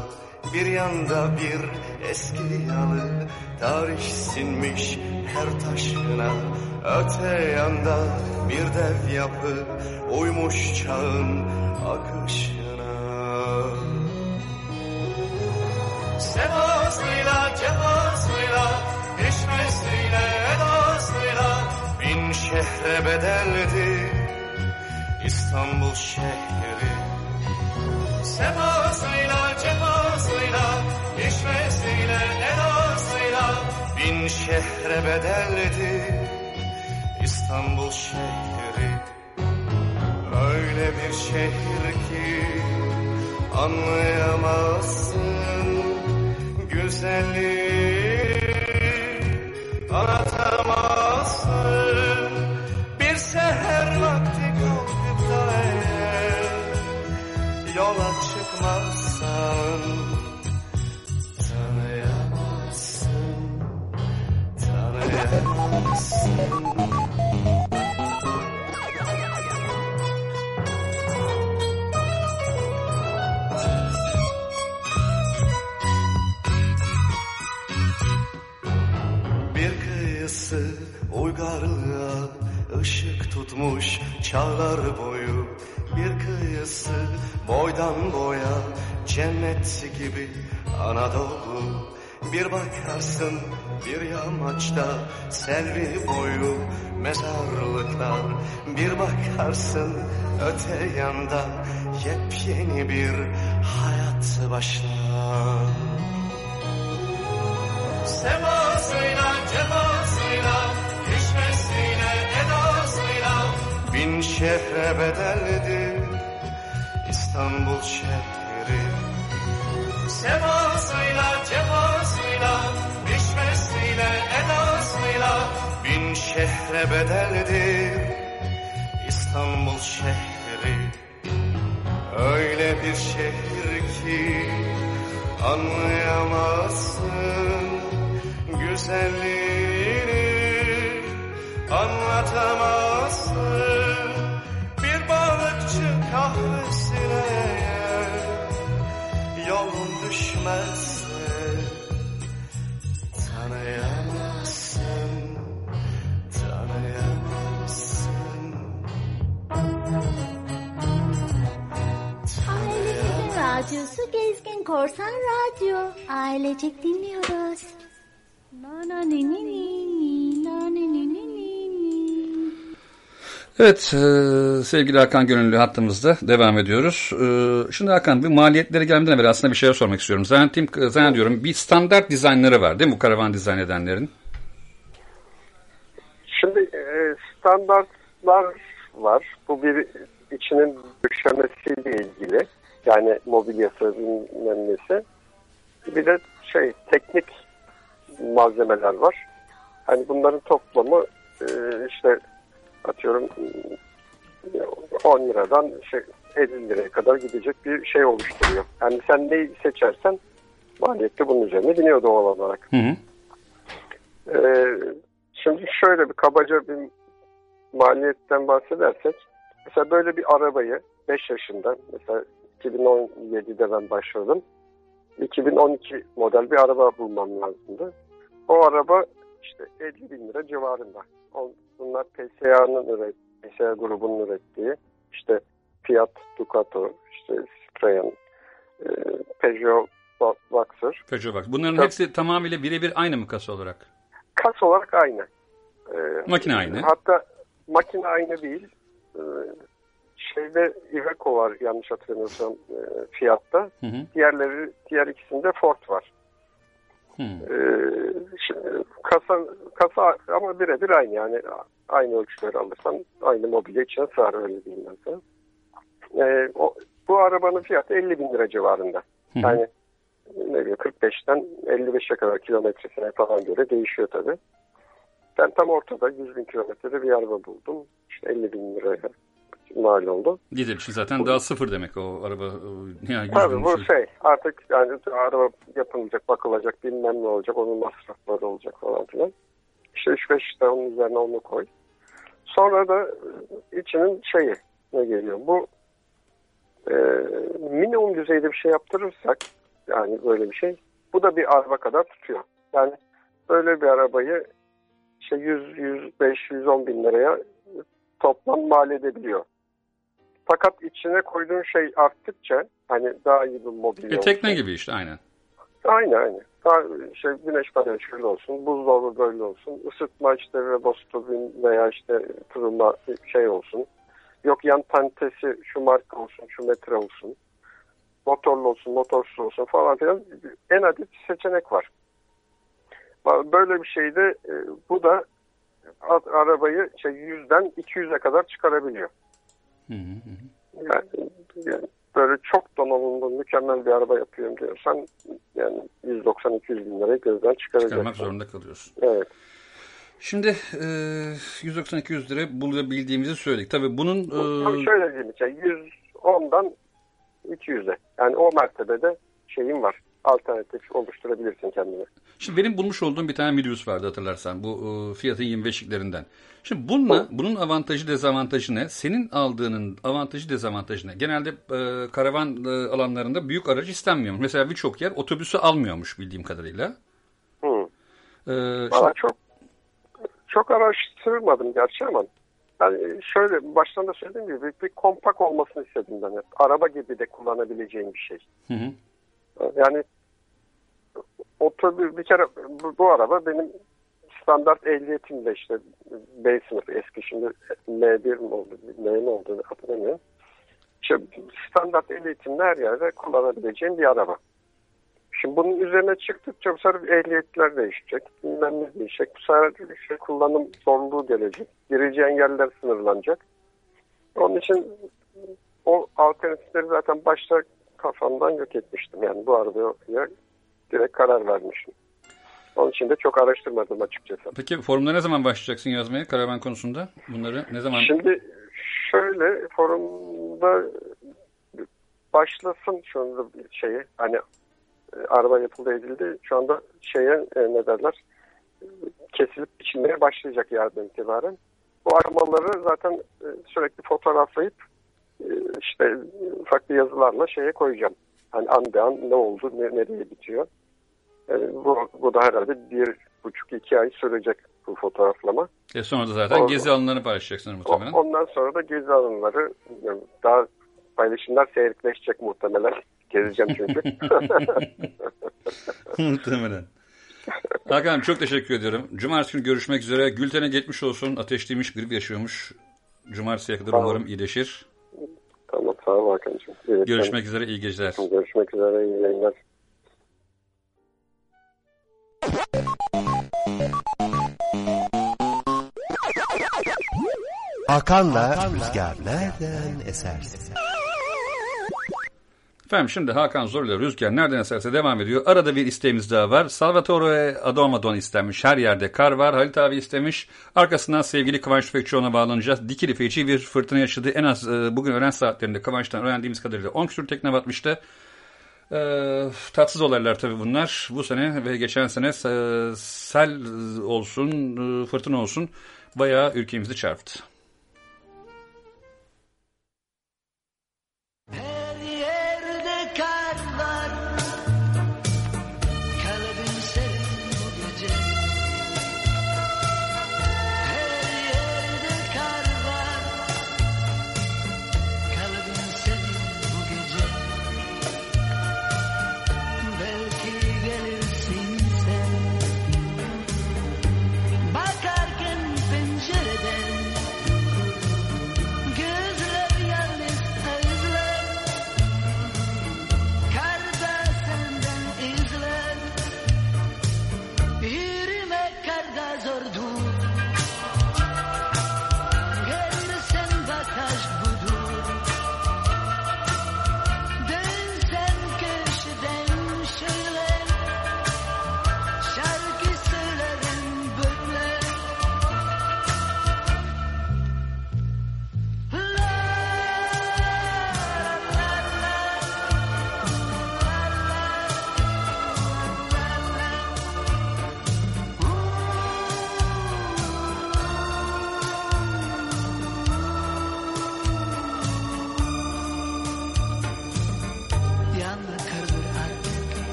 Bir yanda bir eski yalı tarih sinmiş her taşına. Öte yanda bir dev yapı uymuş çağın akışına. Sefasıyla, şehre bedeldi. İstanbul şehri. Sefasıyla cefasıyla İşmesiyle edasıyla Bin şehre bedeldi. İstanbul şehri. Öyle bir şehir ki Anlayamazsın Güzelliği. Anlatamazsın tutmuş çağlar boyu. Bir kıyısı boydan boya cennet gibi Anadolu. Bir bakarsın bir yamaçta selvi boyu. Mezarlıklar Bir bakarsın öte yanda yepyeni bir hayat başlar. Semasıyla, cefasıyla, Bin şehre bedeldi İstanbul şehri. Semasıyla, cefasıyla, işmesiyle, edasıyla. Bin şehre bedeldi İstanbul şehri. Öyle bir şehir ki anlayamazsın güzelliğini anlatamazsın düşmezse tanıyamazsın. Tanıyamazsın. Ailecek Radyosu Gezgin Korsan Radyo. Ailecek dinliyoruz. Na na Evet e, sevgili Hakan Gönüllü hattımızda devam ediyoruz. E, şimdi Hakan bir maliyetleri gelmeden evvel aslında bir şey sormak istiyorum. Zannettiğim, zannediyorum bir standart dizaynları var değil mi bu karavan dizayn edenlerin? Şimdi e, standartlar var. Bu bir içinin döşemesiyle ilgili. Yani mobilyası bilmem nesi. Bir de şey teknik malzemeler var. Hani bunların toplamı işte atıyorum e, 10 liradan şey 50 liraya kadar gidecek bir şey oluşturuyor. Yani sen neyi seçersen maliyette bunun üzerine biniyor doğal olarak. Hı hı. Ee, şimdi şöyle bir kabaca bir maliyetten bahsedersek mesela böyle bir arabayı 5 yaşında mesela 2017'de ben başladım 2012 model bir araba bulmam lazımdı. O araba işte 50 bin lira civarında. Bunlar PSA'nın üret, PSA grubunun ürettiği işte Fiat Ducato, işte Citroen, e, Peugeot Boxer. Peugeot bak. Bunların Tabii. hepsi tamamıyla birebir aynı mı kasa olarak? Kas olarak aynı. Ee, Makine aynı. Hatta makine aynı değil. Ee, şeyde Iveco var yanlış hatırlamıyorsam e, fiyatta. Hı hı. Diğerleri, diğer ikisinde Ford var. Hı. Ee, kasa, kasa ama birebir aynı yani aynı ölçüleri alırsan aynı mobilya içine sığar öyle diyeyim ben sana. Ee, o, bu arabanın fiyatı 50 bin lira civarında. Hı. Yani ne bileyim 45'ten 55'e kadar kilometresine falan göre değişiyor tabii. Ben tam ortada 100 bin kilometrede bir araba buldum. İşte 50 bin liraya mal oldu. İçin zaten daha sıfır demek o araba. Yani Tabii bu şey. şey artık yani araba yapılacak, bakılacak, bilmem ne olacak, onun masrafları olacak falan filan. İşte 3-5 işte onun üzerine onu koy. Sonra da e, içinin şeyi ne geliyor? Bu e, minimum düzeyde bir şey yaptırırsak yani böyle bir şey bu da bir araba kadar tutuyor. Yani böyle bir arabayı işte 100, 105, 110 bin liraya toplam mal edebiliyor. Fakat içine koyduğun şey arttıkça hani daha iyi bir mobilya E, tekne olsun. gibi işte aynen. Aynı aynı. daha şey, güneş paneli şöyle olsun, buzdolabı böyle olsun, ısıtma işte robostobin veya işte kırılma şey olsun. Yok yan tantesi şu marka olsun, şu metre olsun. Motorlu olsun, motorsuz olsun falan filan. En adet seçenek var. Böyle bir şeyde e, bu da arabayı şey, 100'den 200'e kadar çıkarabiliyor. Yani, yani böyle çok donanımlı mükemmel bir araba yapıyorum diyorsan yani 190-200 bin lirayı gözden çıkaracaksın. Çıkarmak zorunda kalıyorsun. Evet. Şimdi e, 190-200 lira bulabildiğimizi söyledik. Tabii bunun... e, Tabii şöyle diyeyim işte 110'dan 200'e. Yani o mertebede şeyin var. Alternatif oluşturabilirsin kendine. Şimdi benim bulmuş olduğum bir tane minibüs vardı hatırlarsan. Bu e, Fiat'ın 25'liklerden. Şimdi bununla, bunun avantajı dezavantajı ne? Senin aldığının avantajı dezavantajı ne? Genelde e, karavan e, alanlarında büyük aracı istenmiyormuş. Mesela birçok yer otobüsü almıyormuş bildiğim kadarıyla. Hı. E, Valla çok çok araştırmadım gerçi ama ben şöyle baştan da söylediğim gibi bir, bir kompak olmasını istedim ben hep. Araba gibi de kullanabileceğim bir şey. Hı hı. Yani otobüs bir kere bu, bu araba benim standart ehliyetimle işte B sınıfı eski şimdi M1 mi oldu M mi oldu hatırlamıyorum. İşte standart ehliyetimle her yerde kullanabileceğim bir araba. Şimdi bunun üzerine çıktıkça bu sefer ehliyetler değişecek. Bilmem ne değişecek. Bu sefer işte kullanım zorluğu gelecek. Gireceğin yerler sınırlanacak. Onun için o alternatifleri zaten başta kafamdan yok etmiştim. Yani bu arabaya direkt karar vermiştim. Onun için de çok araştırmadım açıkçası. Peki forumda ne zaman başlayacaksın yazmaya karavan konusunda? Bunları ne zaman? Şimdi şöyle forumda başlasın şu anda şeyi hani e, araba yapıldı edildi. Şu anda şeye e, ne derler kesilip biçilmeye başlayacak yardım itibaren. Bu aramaları zaten e, sürekli fotoğraflayıp işte farklı yazılarla şeye koyacağım. Hani an be an ne oldu, ne, nereye bitiyor. E, bu, bu da herhalde bir buçuk iki ay sürecek bu fotoğraflama. E sonra da zaten O- gezi alanlarını paylaşacaksın muhtemelen. Ondan sonra da gezi alanları yani daha paylaşımlar seyrekleşecek muhtemelen. Gezeceğim çünkü. muhtemelen. Hakan çok teşekkür ediyorum. Cumartesi günü görüşmek üzere. Gülten'e geçmiş olsun. Ateşliymiş, grip yaşıyormuş. Cumartesiye kadar Tamam. umarım iyileşir. Tamam sağ ol Hakan'cığım. İyi, Görüşmek üzere, iyi geceler. Görüşmek üzere, iyi yayınlar. Hakan'la Rüzgar nereden eserse. Efendim şimdi Hakan Zor ile Rüzgar nereden eserse devam ediyor. Arada bir isteğimiz daha var. Salvatore Adomadon istenmiş. Her yerde kar var. Halit abi istemiş. Arkasından sevgili Kıvanç Tüfekçioğlu'na bağlanacağız. Dikili feci bir fırtına yaşadı. En az e, bugün öğlen saatlerinde Kıvanç'tan öğrendiğimiz kadarıyla 10 küsur tekne batmıştı. E, tatsız olaylar tabii bunlar. Bu sene ve geçen sene e, sel olsun, e, fırtına olsun bayağı ülkemizi çarptı.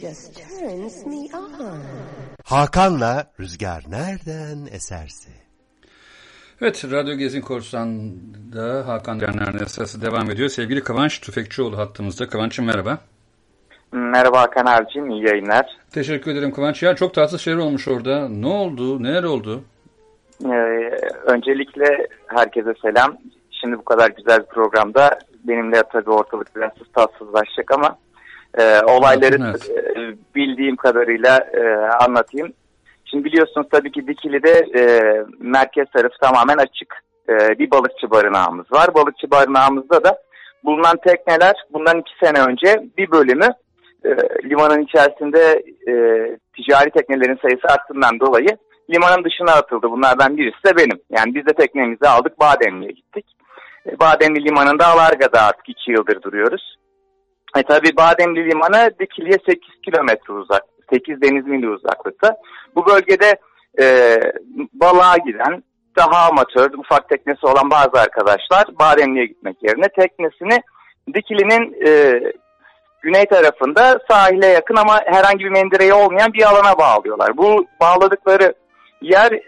Just turns me on. Hakan'la Rüzgar nereden eserse. Evet, Radyo Gezin Korsan'da Hakan Derner'in esası devam ediyor. Sevgili Kıvanç Tüfekçioğlu hattımızda. Kıvanç'ım merhaba. Merhaba Hakan abicim, iyi yayınlar. Teşekkür ederim Kıvanç. Ya çok tatsız şeyler olmuş orada. Ne oldu? Neler oldu? Ee, öncelikle herkese selam. Şimdi bu kadar güzel bir programda benimle tabii ortalık biraz tatsızlaşacak ama e, olayları Evet. e, bildiğim kadarıyla e, anlatayım. Şimdi biliyorsunuz tabii ki Dikili'de e, merkez tarafı tamamen açık e, bir balıkçı barınağımız var. Balıkçı barınağımızda da bulunan tekneler bundan iki sene önce bir bölümü e, limanın içerisinde e, ticari teknelerin sayısı arttığından dolayı limanın dışına atıldı. Bunlardan birisi de benim. Yani biz de teknemizi aldık Bademli'ye gittik. E, Bademli limanında Alarga'da artık iki yıldır duruyoruz. E tabi Bademli Limanı Dikili'ye 8 kilometre uzak, 8 deniz mili uzaklıkta. Bu bölgede e, balığa giden, daha amatör, ufak teknesi olan bazı arkadaşlar Bademli'ye gitmek yerine teknesini Dikili'nin e, güney tarafında sahile yakın ama herhangi bir mendireği olmayan bir alana bağlıyorlar. Bu bağladıkları yer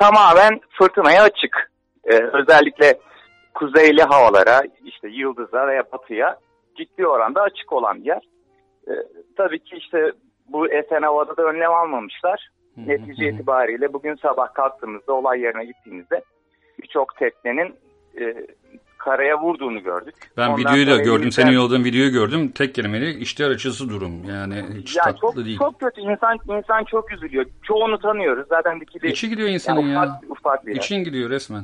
tamamen fırtınaya açık. E, özellikle kuzeyli havalara, işte yıldıza veya batıya ciddi oranda açık olan yer. E, tabii ki işte bu esen havada da önlem almamışlar. Netice itibariyle bugün sabah kalktığımızda olay yerine gittiğimizde birçok teknenin e, karaya vurduğunu gördük. Ben Ondan videoyu da gördüm. elimizden- Senin yolladığın videoyu gördüm. Tek kelimeyle işler açısı durum. Yani hiç Ya tatlı çok, değil. çok kötü. İnsan insan çok üzülüyor. Çoğunu tanıyoruz. Zaten dikili. İçi gidiyor insanın yani ya. ufak, ufak bir. İçin gidiyor resmen.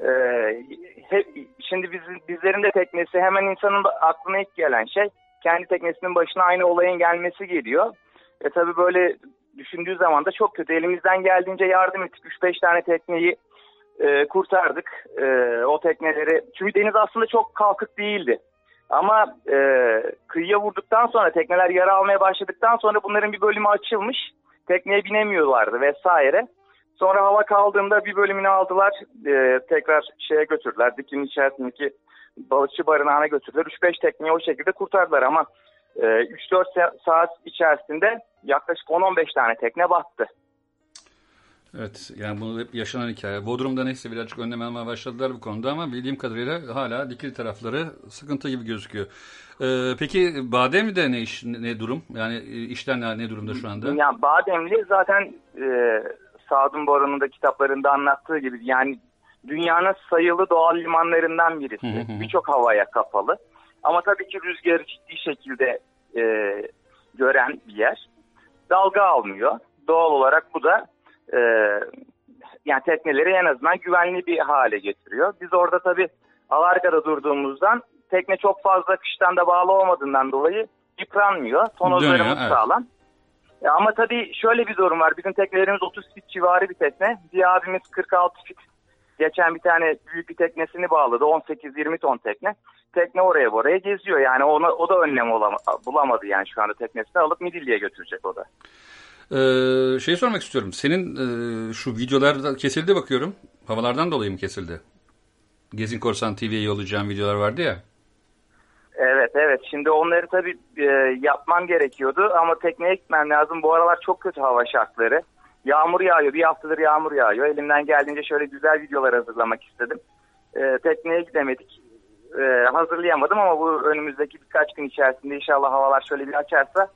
Ee, hep, şimdi biz, bizlerin de teknesi hemen insanın aklına ilk gelen şey kendi teknesinin başına aynı olayın gelmesi geliyor. E tabi böyle düşündüğü zaman da çok kötü. Elimizden geldiğince yardım ettik. 3-5 tane tekneyi e, kurtardık. E, o tekneleri. Çünkü deniz aslında çok kalkık değildi. Ama e, kıyıya vurduktan sonra tekneler yara almaya başladıktan sonra bunların bir bölümü açılmış. Tekneye binemiyorlardı vesaire. Sonra hava kaldığında bir bölümünü aldılar. e, tekrar şeye götürdüler. Dikinin içerisindeki balıkçı barınağına götürdüler. 3-5 tekneyi o şekilde kurtardılar ama e, 3-4 sa- saat içerisinde yaklaşık 10-15 tane tekne battı. Evet yani bunu hep yaşanan hikaye. Bodrum'da neyse birazcık önlem almaya başladılar bu konuda ama bildiğim kadarıyla hala dikili tarafları sıkıntı gibi gözüküyor. Ee, peki Bademli'de ne iş ne durum? Yani e, işler ne, ne durumda şu anda? Yani Bademli zaten e, Sadun Boran'ın kitaplarında anlattığı gibi yani dünyanın sayılı doğal limanlarından birisi. Birçok havaya kapalı. Ama tabii ki rüzgarı ciddi şekilde e, gören bir yer. Dalga almıyor. Doğal olarak bu da e, yani tekneleri en azından güvenli bir hale getiriyor. Biz orada tabii Alarga'da durduğumuzdan tekne çok fazla kıştan da bağlı olmadığından dolayı yıpranmıyor. Tonozlarımız Dönüyor, evet. sağlam. Ama tabii şöyle bir durum var. Bizim teknelerimiz 30 fit civarı bir tekne. Bir abimiz 46 fit. Geçen bir tane büyük bir teknesini bağladı. 18-20 ton tekne. Tekne oraya buraya geziyor. Yani ona, o da önlem bulamadı yani şu anda teknesini alıp Midilli'ye götürecek o da. Ee, şey sormak istiyorum. Senin e, şu videolar kesildi bakıyorum. Havalardan dolayı mı kesildi? Gezin Korsan TV'ye yollayacağım videolar vardı ya. Evet evet. Şimdi onları tabii e, yapmam gerekiyordu ama tekneye gitmem lazım. Bu aralar çok kötü hava şartları. Yağmur yağıyor. Bir haftadır yağmur yağıyor. Elimden geldiğince şöyle güzel videolar hazırlamak istedim. E, tekneye gidemedik. E, hazırlayamadım ama bu önümüzdeki birkaç gün içerisinde inşallah havalar şöyle bir açarsa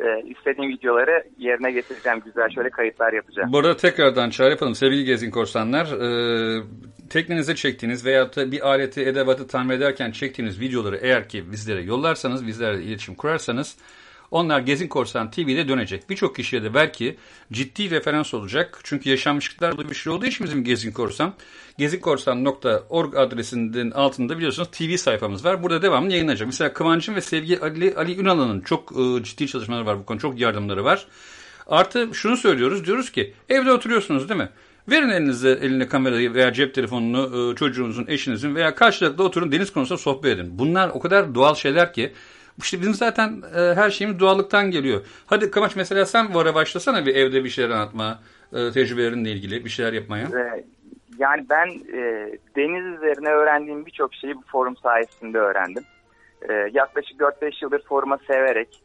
e, istediğim videoları yerine getireceğim. Güzel şöyle kayıtlar yapacağım. Bu arada tekrardan çağrı yapalım. Sevgili Gezin Korsanlar, e, teknenize çektiğiniz veya da bir aleti, edevatı tamir ederken çektiğiniz videoları eğer ki bizlere yollarsanız, bizlerle iletişim kurarsanız onlar Gezin Korsan TV'de dönecek. Birçok kişiye de belki ciddi referans olacak. Çünkü yaşanmışlıklar bir şey olduğu için bizim Gezin Korsan. gezinkorsan.org adresinin altında biliyorsunuz TV sayfamız var. Burada devamlı yayınlanacak. Mesela Kıvanç'ın ve sevgili Ali, Ali Ünal'ın çok e, ciddi çalışmaları var bu konu. Çok yardımları var. Artı şunu söylüyoruz. Diyoruz ki evde oturuyorsunuz değil mi? Verin elinize eline kamerayı veya cep telefonunu e, çocuğunuzun, eşinizin veya karşılıklı oturun deniz konusunda sohbet edin. Bunlar o kadar doğal şeyler ki işte bizim zaten e, her şeyimiz doğallıktan geliyor. Hadi Kıvanç mesela sen bu ara başlasana bir evde bir şeyler anlatma, e, tecrübelerinle ilgili bir şeyler yapmaya. Yani ben e, deniz üzerine öğrendiğim birçok şeyi bu forum sayesinde öğrendim. E, yaklaşık 4-5 yıldır foruma severek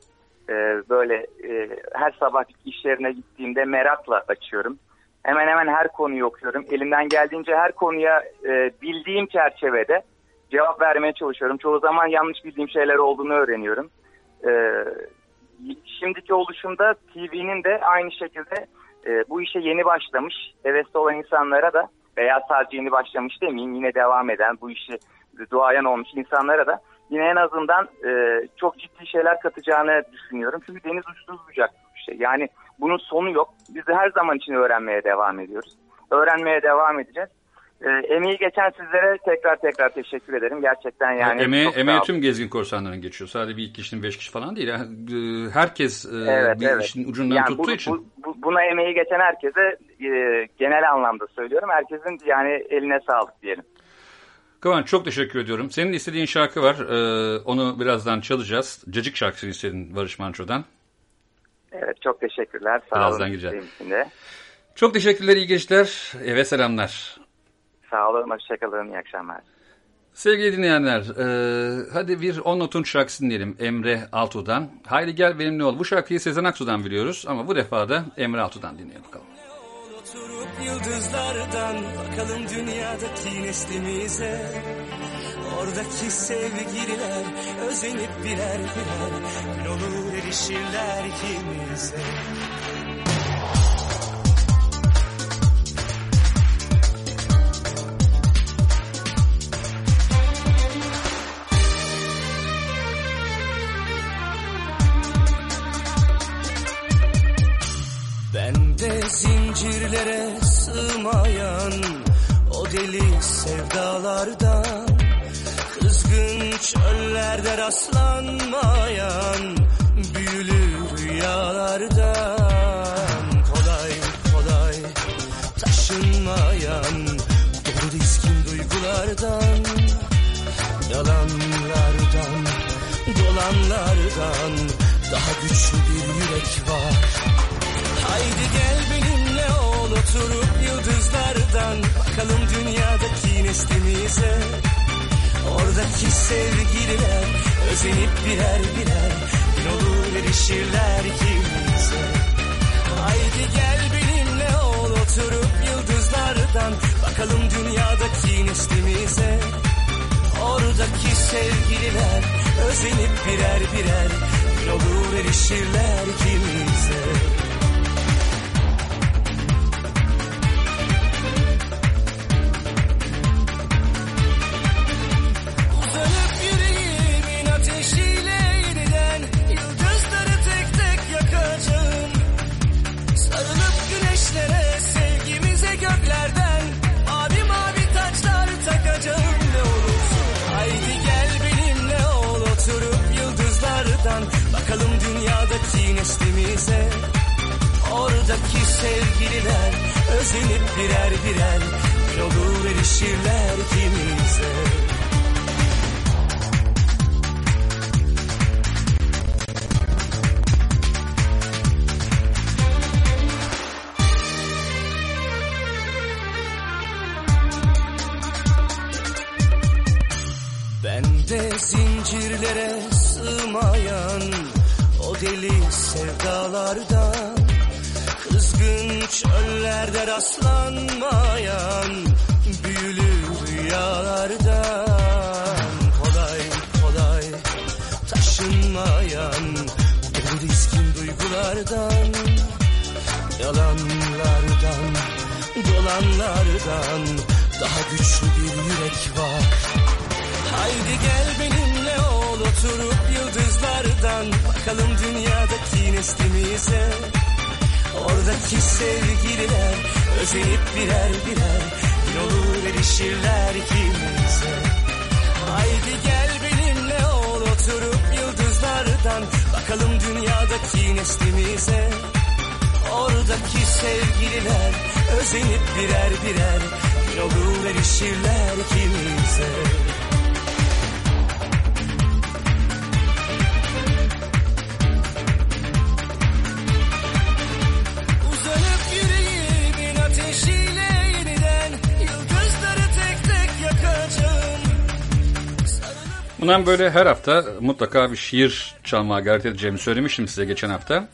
e, böyle e, her sabah iş yerine gittiğimde merakla açıyorum. Hemen hemen her konuyu okuyorum. Elimden geldiğince her konuya e, bildiğim çerçevede cevap vermeye çalışıyorum. Çoğu zaman yanlış bildiğim şeyler olduğunu öğreniyorum. E, şimdiki oluşumda TV'nin de aynı şekilde e, bu işe yeni başlamış, hevesli olan insanlara da veya sadece yeni başlamış demeyeyim yine devam eden bu işi duayen olmuş insanlara da yine en azından e, çok ciddi şeyler katacağını düşünüyorum. Çünkü deniz uçsuz bucak bir şey. Yani bunun sonu yok. Biz de her zaman için öğrenmeye devam ediyoruz. Öğrenmeye devam edeceğiz. E, emeği geçen sizlere tekrar tekrar teşekkür ederim. Gerçekten yani. emeğe, emeğe tüm gezgin korsanların geçiyor. Sadece bir iki kişinin beş kişi falan değil. Yani, e, herkes e, Evet, bir evet. işin ucundan Yani tuttuğu bu- için. bu- bu- buna emeği geçen herkese e, genel anlamda söylüyorum. Herkesin yani eline sağlık diyelim. Kıvanç çok teşekkür ediyorum. Senin istediğin şarkı var. E, onu birazdan çalacağız. Cacık şarkısını istedin Barış Manço'dan. Evet çok teşekkürler. Sağ Birazdan olun. gireceğim. Çok teşekkürler, iyi geceler. Eve selamlar. Sağ olun. Hoşçakalın. İyi akşamlar. Sevgili dinleyenler, e, hadi bir On Not'un şarkısını dinleyelim Emre Altuğ'dan. Haydi gel benimle ol. Bu şarkıyı Sezen Aksu'dan biliyoruz ama bu defa da Emre Altuğ'dan dinleyelim bakalım. Oturup yıldızlardan bakalım dünyadaki neslimize Oradaki sevgililer özenip birer birer Gün olur erişirler ikimize Ben de zincirlere sığmayan o deli sevdalardan Kızgın çöllerde rastlanmayan büyülü rüyalardan. Kolay kolay taşınmayan dolu dizgin duygulardan Yalanlardan, dolanlardan daha güçlü bir yürek var. Haydi gel benimle ol oturup yıldızlardan Bakalım dünyadaki neslimize Oradaki sevgililer özenip birer birer Gün olur erişirler ikimize. Haydi gel benimle ol oturup yıldızlardan Bakalım dünyadaki neslimize. Oradaki sevgililer özenip birer birer Gün olur erişirler ikimize Oradaki sevgililer özenip birer birer Bir olur erişirler ikimize rastlanmayan büyülü rüyalardan Kolay kolay taşınmayan dolu dizgin duygulardan Yalanlardan, dolanlardan daha güçlü bir yürek var. Haydi gel benimle ol oturup yıldızlardan Bakalım dünyadaki neslimize Oradaki sevgililer özenip birer birer Bir erişirler ikimize Haydi gel benimle ol oturup yıldızlardan Bakalım dünyadaki neslimize. Oradaki sevgililer özenip birer birer Bir olur erişirler ikimize Bundan böyle her hafta mutlaka bir şiir çalmaya gayret edeceğimi söylemiştim size geçen hafta.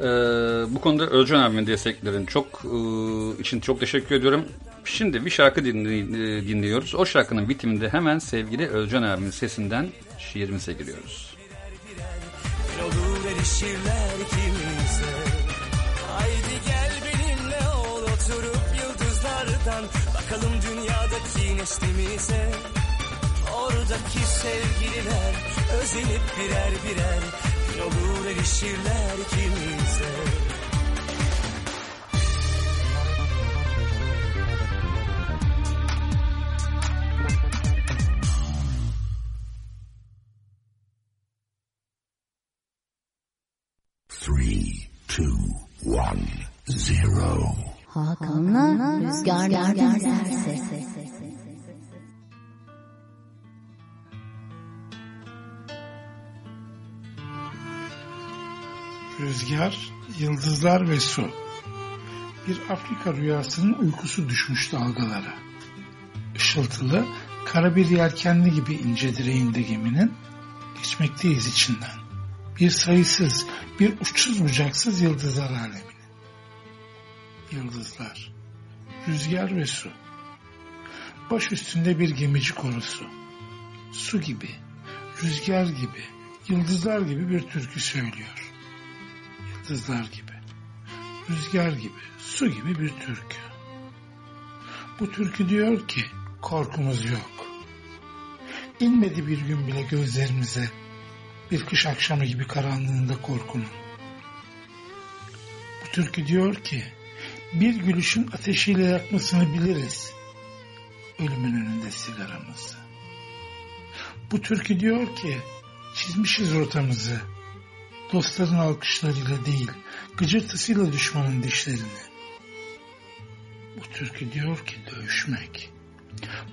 Ee, bu konuda Özcan abimin desteklerin çok e, için çok teşekkür ediyorum. Şimdi bir şarkı dinli- e, dinliyoruz. O şarkının bitiminde hemen sevgili Özcan abimin sesinden şiirimize giriyoruz. Haydi gel benimle ol oturup yıldızlardan Bakalım dünyadaki neslimize Oradaki sevgililer özenip birer birer Bir olur erişirler ikimize Three, two, one, zero. Hakan'la Rüzgarlardan Eserse. Rüzgar, yıldızlar ve su. Bir Afrika rüyasının uykusu düşmüş dalgalara. Işıltılı, kara bir yelkenli gibi ince direğinde geminin, geçmekteyiz içinden. Bir sayısız, bir uçsuz bucaksız yıldızlar alemini. Yıldızlar, rüzgar ve su. Baş üstünde bir gemici korusu. Su gibi, rüzgar gibi, yıldızlar gibi bir türkü söylüyor yıldızlar gibi, rüzgar gibi, su gibi bir türkü. Bu türkü diyor ki korkumuz yok. İnmedi bir gün bile gözlerimize bir kış akşamı gibi karanlığında korkunun. Bu türkü diyor ki bir gülüşün ateşiyle yakmasını biliriz. Ölümün önünde sigaramızı. Bu türkü diyor ki çizmişiz rotamızı dostların alkışlarıyla değil, gıcırtısıyla düşmanın dişlerini. Bu türkü diyor ki dövüşmek.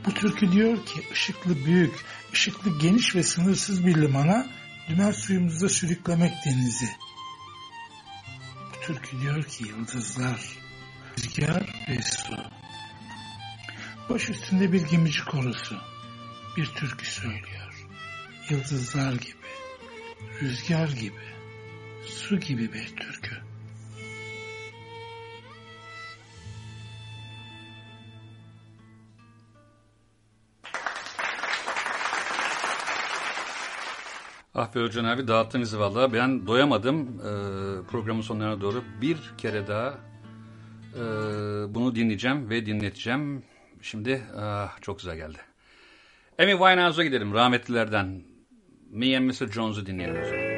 Bu türkü diyor ki ışıklı büyük, ışıklı geniş ve sınırsız bir limana dümen suyumuzda sürüklemek denizi. Bu türkü diyor ki yıldızlar, rüzgar ve su. Baş üstünde bir gemici korusu bir türkü söylüyor. Yıldızlar gibi, rüzgar gibi, su gibi bir türkü. Ah be Özcan abi dağıttın bizi valla. Ben doyamadım e, programın sonlarına doğru. Bir kere daha e, bunu dinleyeceğim ve dinleteceğim. Şimdi ah, çok güzel geldi. Amy Winehouse'a gidelim rahmetlilerden. Me and Mr. Jones'u dinleyelim o zaman.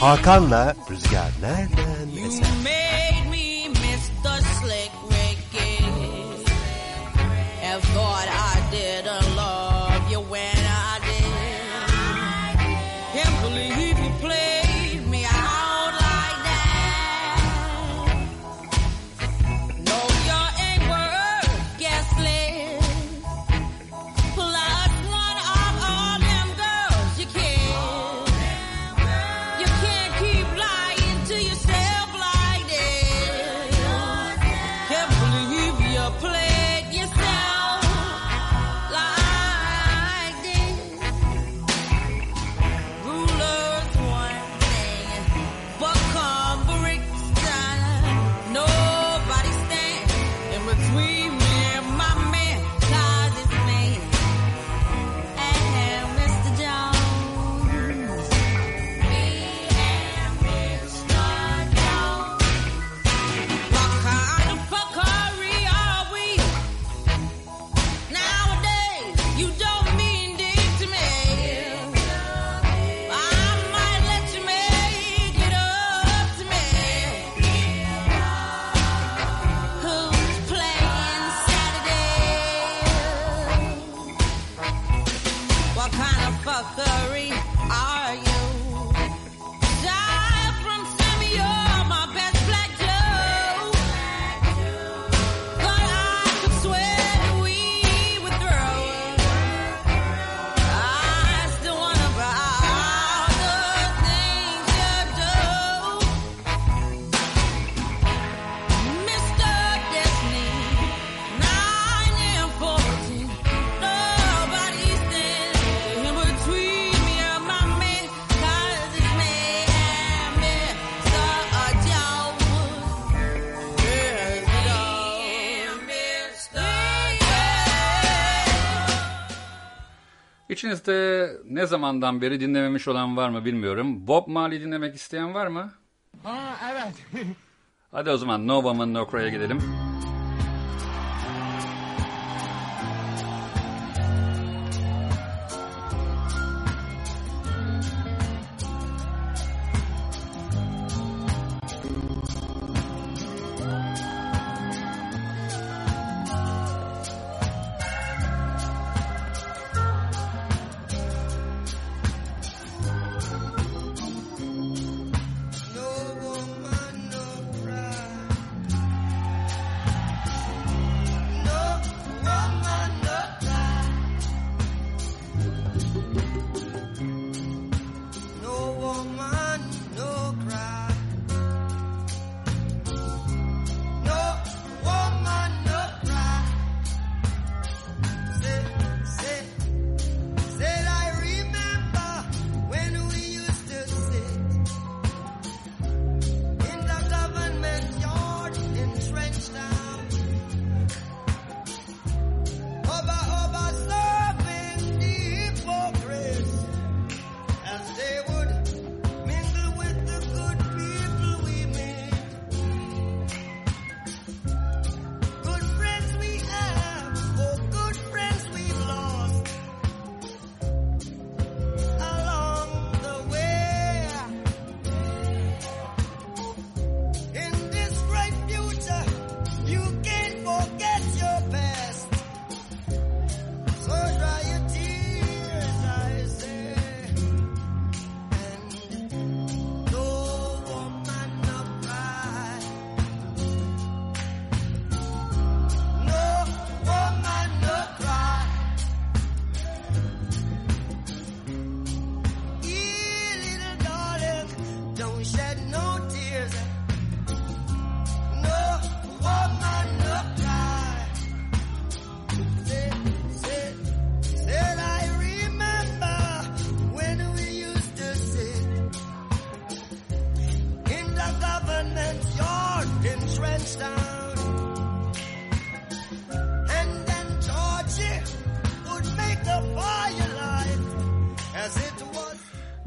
Hakan'la Rüzgar nereden eser? İçinizde ne zamandan beri dinlememiş olan var mı bilmiyorum. Bob Marley dinlemek isteyen var mı? Ha evet. Hadi o zaman No Woman No Cry'a gidelim.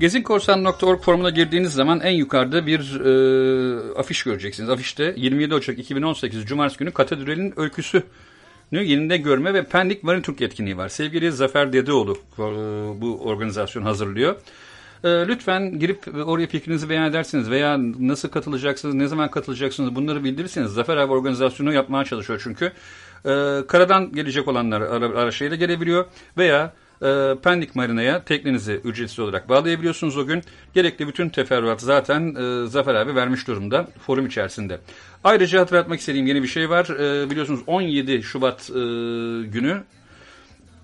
Gezinkorsan.org forumuna girdiğiniz zaman en yukarıda bir e, afiş göreceksiniz. Afişte 27 Ocak 2018 Cumartesi günü Katedral'in öyküsü yerinde görme ve Pendik Varın Türk etkinliği var. Sevgili Zafer Dedeoğlu e, bu organizasyon hazırlıyor. E, lütfen girip oraya fikrinizi beyan edersiniz veya nasıl katılacaksınız, ne zaman katılacaksınız bunları bildirirseniz. Zafer abi organizasyonu yapmaya çalışıyor çünkü. E, karadan gelecek olanlar ara, araçlarıyla gelebiliyor veya e, Pendik Marina'ya teknenizi ücretsiz olarak bağlayabiliyorsunuz o gün. Gerekli bütün teferruat zaten e, Zafer abi vermiş durumda forum içerisinde. Ayrıca hatırlatmak istediğim yeni bir şey var. E, biliyorsunuz 17 Şubat e, günü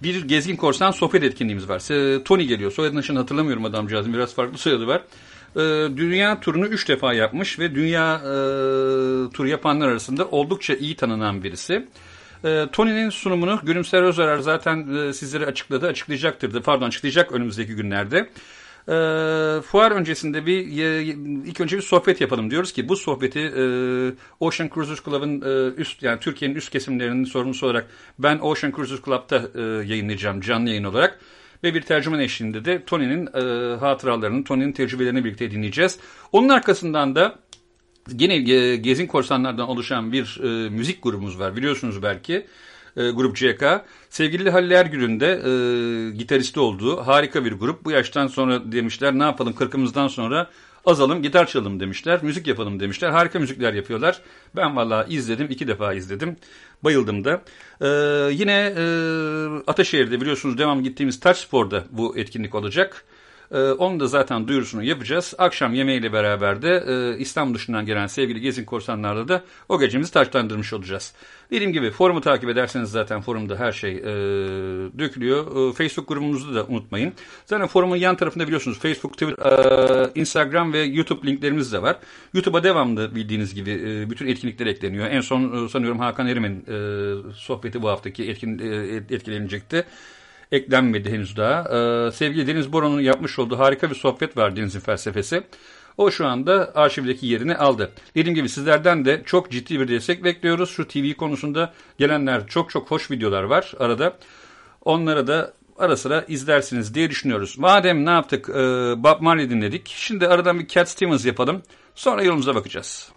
bir Gezgin Korsan sohbet etkinliğimiz var. E, Tony geliyor. Soyadını şimdi hatırlamıyorum adamcağızın. Biraz farklı soyadı var. E, dünya turunu 3 defa yapmış ve dünya e, turu yapanlar arasında oldukça iyi tanınan birisi. E, Tony'nin sunumunu Gülümser Özarar zaten e, sizlere açıkladı, açıklayacaktır pardon açıklayacak önümüzdeki günlerde. E, fuar öncesinde bir ilk önce bir sohbet yapalım diyoruz ki bu sohbeti e, Ocean Cruisers Club'ın e, üst yani Türkiye'nin üst kesimlerinin sorumlusu olarak ben Ocean Cruisers Club'da e, yayınlayacağım canlı yayın olarak ve bir tercüman eşliğinde de Tony'nin hatıralarını, Tony'nin tecrübelerini birlikte dinleyeceğiz. Onun arkasından da Yine e, Gezin Korsanlardan oluşan bir e, müzik grubumuz var biliyorsunuz belki. E, grup CK. Sevgili Halil Ergül'ün de e, gitaristi olduğu harika bir grup. Bu yaştan sonra demişler ne yapalım kırkımızdan sonra azalım gitar çalalım demişler. Müzik yapalım demişler. Harika müzikler yapıyorlar. Ben vallahi izledim. iki defa izledim. Bayıldım da. E, yine e, Ataşehir'de biliyorsunuz devam gittiğimiz Taç Spor'da bu etkinlik olacak. Ee, onu da zaten duyurusunu yapacağız. Akşam yemeğiyle beraber de e, İstanbul dışından gelen sevgili Gezin Korsanlarla da o gecemizi taşlandırmış olacağız. Dediğim gibi forumu takip ederseniz zaten forumda her şey e, dökülüyor. E, Facebook grubumuzu da unutmayın. Zaten forumun yan tarafında biliyorsunuz Facebook, Twitter, e, Instagram ve YouTube linklerimiz de var. YouTube'a devamlı bildiğiniz gibi e, bütün etkinlikler ekleniyor. En son e, sanıyorum Hakan Erim'in e, sohbeti bu haftaki etkin, e, etkilenecekti eklenmedi henüz daha. Ee, sevgili Deniz Boran'ın yapmış olduğu harika bir sohbet var Deniz'in felsefesi. O şu anda arşivdeki yerini aldı. Dediğim gibi sizlerden de çok ciddi bir destek bekliyoruz. Şu TV konusunda gelenler çok çok hoş videolar var arada. Onlara da ara sıra izlersiniz diye düşünüyoruz. Madem ne yaptık? Ee, Bob Marley dinledik. Şimdi aradan bir Cat Stevens yapalım. Sonra yolumuza bakacağız.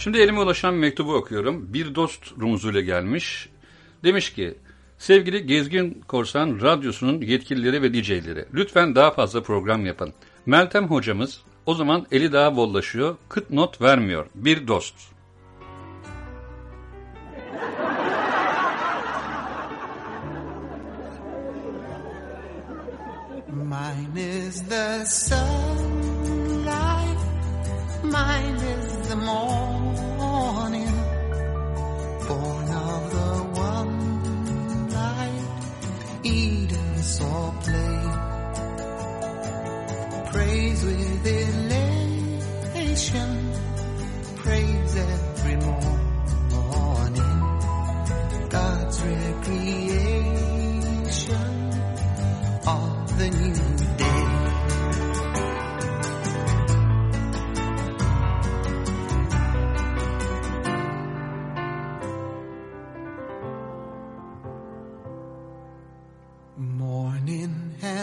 Şimdi elime ulaşan mektubu okuyorum. Bir dost rumuzuyla gelmiş. Demiş ki, sevgili Gezgin Korsan Radyosu'nun yetkilileri ve DJ'leri, lütfen daha fazla program yapın. Meltem hocamız o zaman eli daha bollaşıyor, kıt not vermiyor. Bir dost. Mine is the sunlight, mine is the morning, Praise with elation, praise and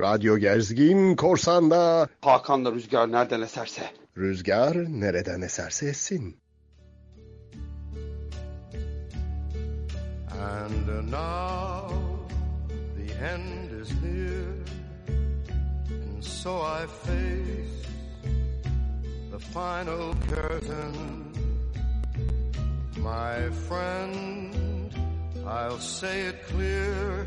Radyo Gezgin Korsan'da Hakan'la rüzgar nereden eserse. rüzgar nereden eserse essin. And uh, now the end is near, and so I face the final curtain. My friend, I'll say it clear,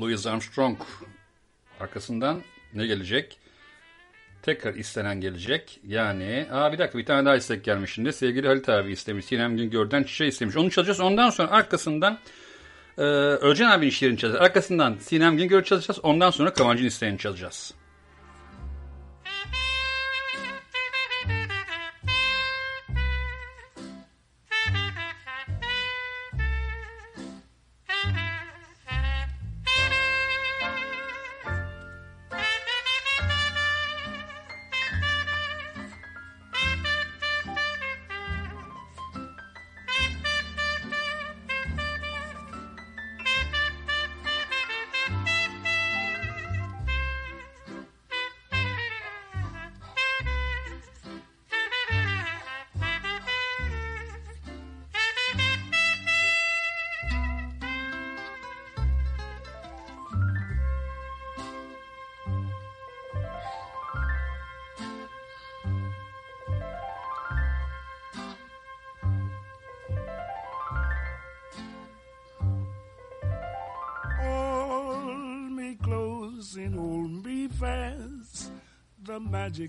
Louis Armstrong. Arkasından ne gelecek? Tekrar istenen gelecek. Yani aa bir dakika bir tane daha istek gelmiş şimdi. Sevgili Halit abi istemiş. Sinem Güngör'den çiçeği istemiş. Onu çalacağız. Ondan sonra arkasından e, Özcan abinin şiirini çalacağız. Arkasından Sinem Güngör'ü çalacağız. Ondan sonra Kıvancı'nın isteğini çalacağız.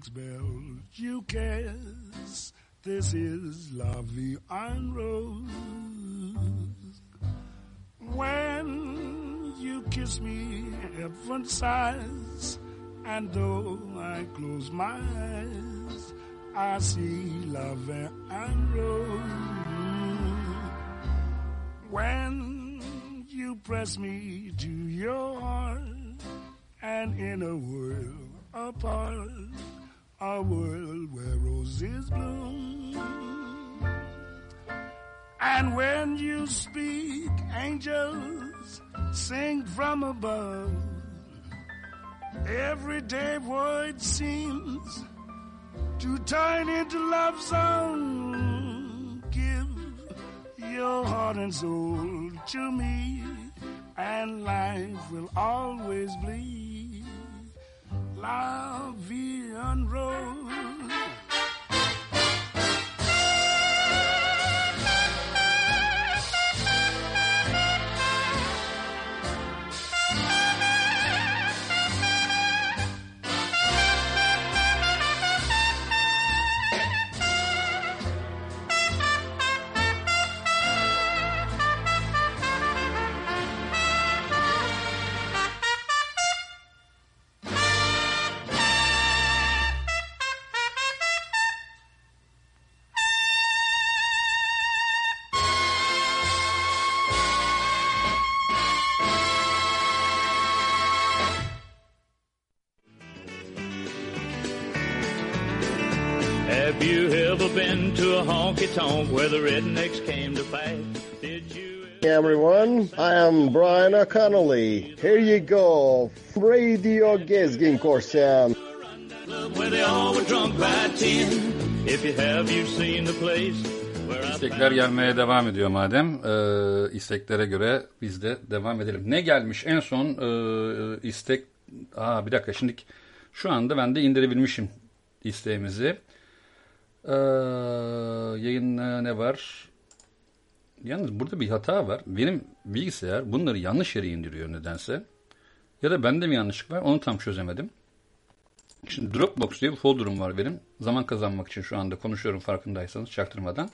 Magic spell you cast. This is Vie en Rose. When you kiss me, heaven sighs. And though I close my eyes, I see Vie en Rose. When you press me to your heart, and in a world apart, a world where roses bloom. And when you speak, angels sing from above. Everyday word seems to turn into love song. Give your heart and soul to me, and life will always be la vie en rose. Ever been to a honky tonk where the rednecks came to fight? Did you? Hey everyone, I am Brian O'Connolly. Here you go, Radio Gezgin Korsan. Where they all were drunk by ten. If you have, you've seen the place where I İstekler gelmeye devam ediyor madem. Ee, isteklere göre biz de devam edelim. Ne gelmiş en son e, istek... Aa bir dakika şimdi şu anda ben de indirebilmişim isteğimizi. Ee, yayında ne var? Yalnız burada bir hata var. Benim bilgisayar bunları yanlış yere indiriyor nedense. Ya da bende mi yanlışlık var onu tam çözemedim. Şimdi Dropbox diye bir folder'ım var benim. Zaman kazanmak için şu anda konuşuyorum farkındaysanız çaktırmadan.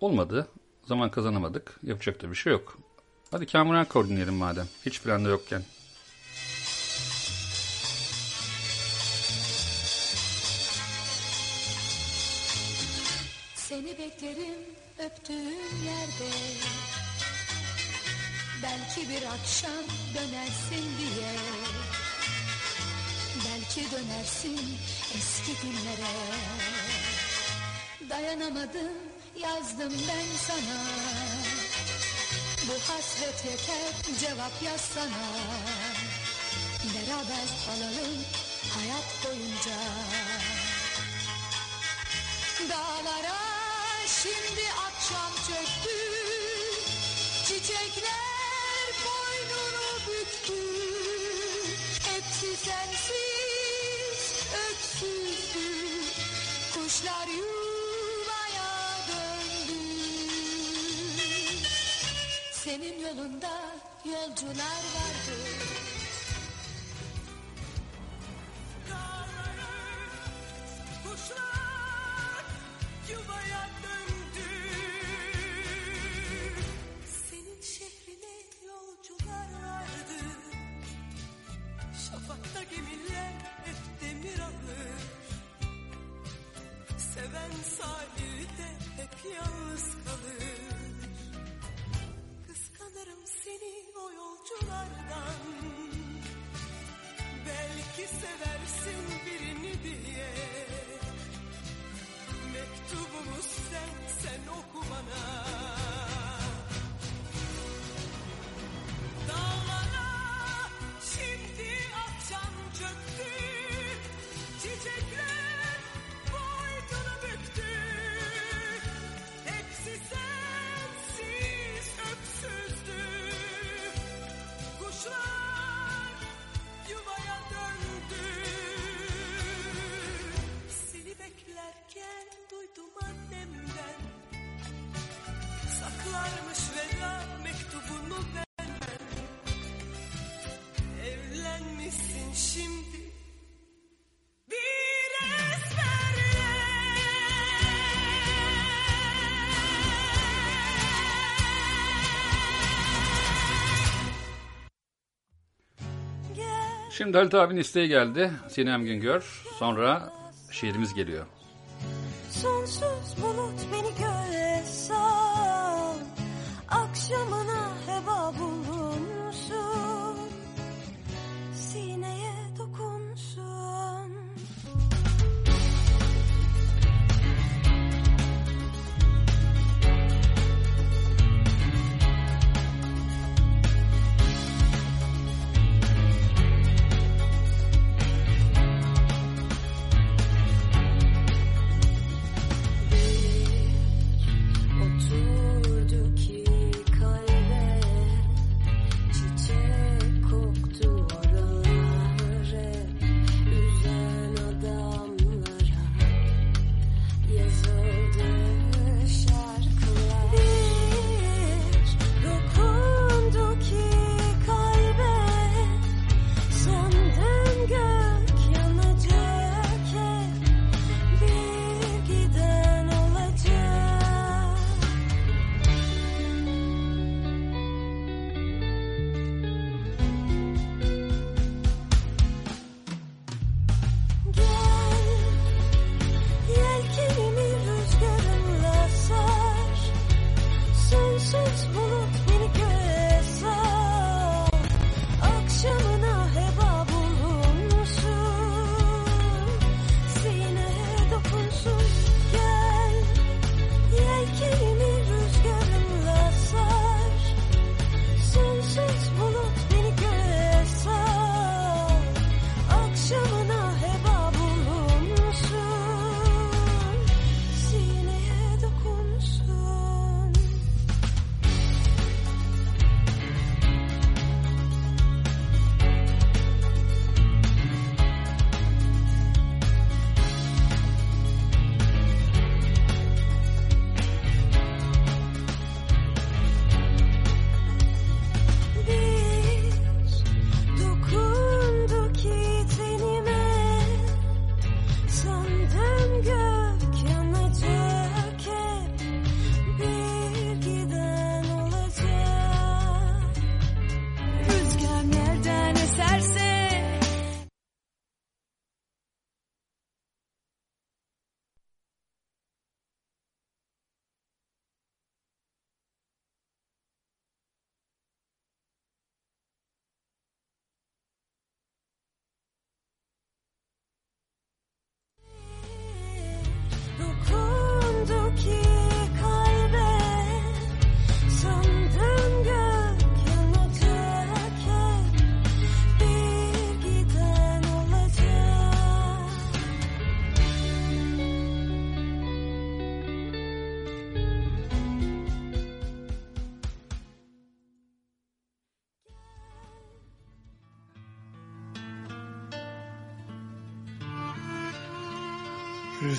Olmadı. Zaman kazanamadık. Yapacak da bir şey yok. Hadi Kamuran Kor dinleyelim madem. Hiç planda yokken. Seni beklerim öptüğün yerde. Belki bir akşam dönersin diye. Belki dönersin eski günlere. Dayanamadım yazdım ben sana. Bu hasret yeter cevap yazsana Beraber kalalım hayat boyunca. Dağlara şimdi akşam çöktü Çiçekler boynunu büktü. Hepsi sensiz öksüzdü Kuşlar yuvaya döndü. Senin yolunda yolcular vardı. Kuşlar yuvaya döndü Gemiler hep demir alır. Seven sahilde hep yalnız kalır. Kıskanırım seni o yolculardan. Belki seversin birini diye. Mektubumu sen, sen oku bana Dağlara Çiçekler boynunu büktü. Hepsi sensiz öksüzdü. Kuşlar yuvaya döndü. Seni duydum annemden. Saklarmış veda mektubunu benden Şimdi Halit abinin isteği geldi. Sinem Güngör. Sonra şiirimiz geliyor. Sonsuz bulut beni göğe Akşamına heba bulunsun Sineye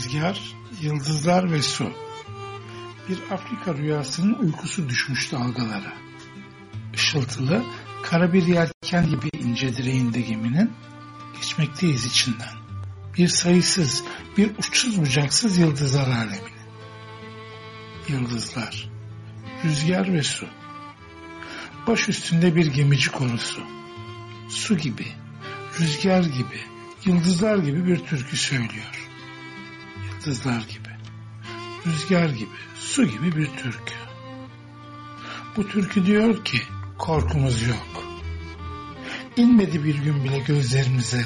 Rüzgar, yıldızlar ve su. Bir Afrika rüyasının uykusu düşmüş dalgalara. Işıltılı, kara bir yelken gibi ince direğinde geminin geçmekteyiz içinden. Bir sayısız, bir uçsuz bucaksız yıldızlar aleminin. Yıldızlar, rüzgar ve su. Baş üstünde bir gemici korusu. Su gibi, rüzgar gibi, yıldızlar gibi bir türkü söylüyor yıldızlar gibi, rüzgar gibi, su gibi bir türkü. Bu türkü diyor ki korkumuz yok. İnmedi bir gün bile gözlerimize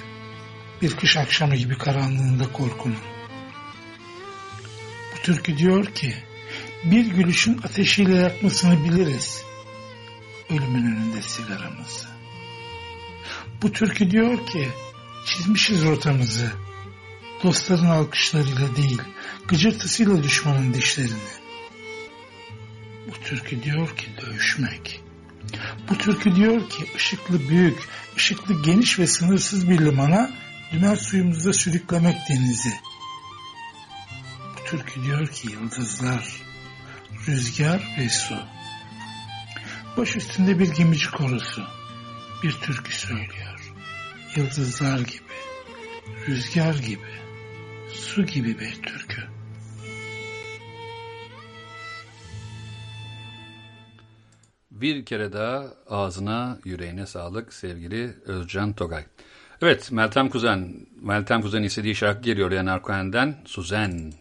bir kış akşamı gibi karanlığında korkunun. Bu türkü diyor ki bir gülüşün ateşiyle yakmasını biliriz. Ölümün önünde sigaramızı. Bu türkü diyor ki çizmişiz rotamızı dostların alkışlarıyla değil, gıcırtısıyla düşmanın dişlerini. Bu türkü diyor ki dövüşmek. Bu türkü diyor ki ışıklı büyük, ışıklı geniş ve sınırsız bir limana dümen suyumuzda sürüklemek denizi. Bu türkü diyor ki yıldızlar, rüzgar ve su. Baş üstünde bir gemici korusu bir türkü söylüyor. Yıldızlar gibi, rüzgar gibi, su gibi bir türkü. Bir kere daha ağzına, yüreğine sağlık sevgili Özcan Togay. Evet, Meltem Kuzen. Meltem Kuzen istediği şarkı geliyor Leonard Cohen'den. Suzanne.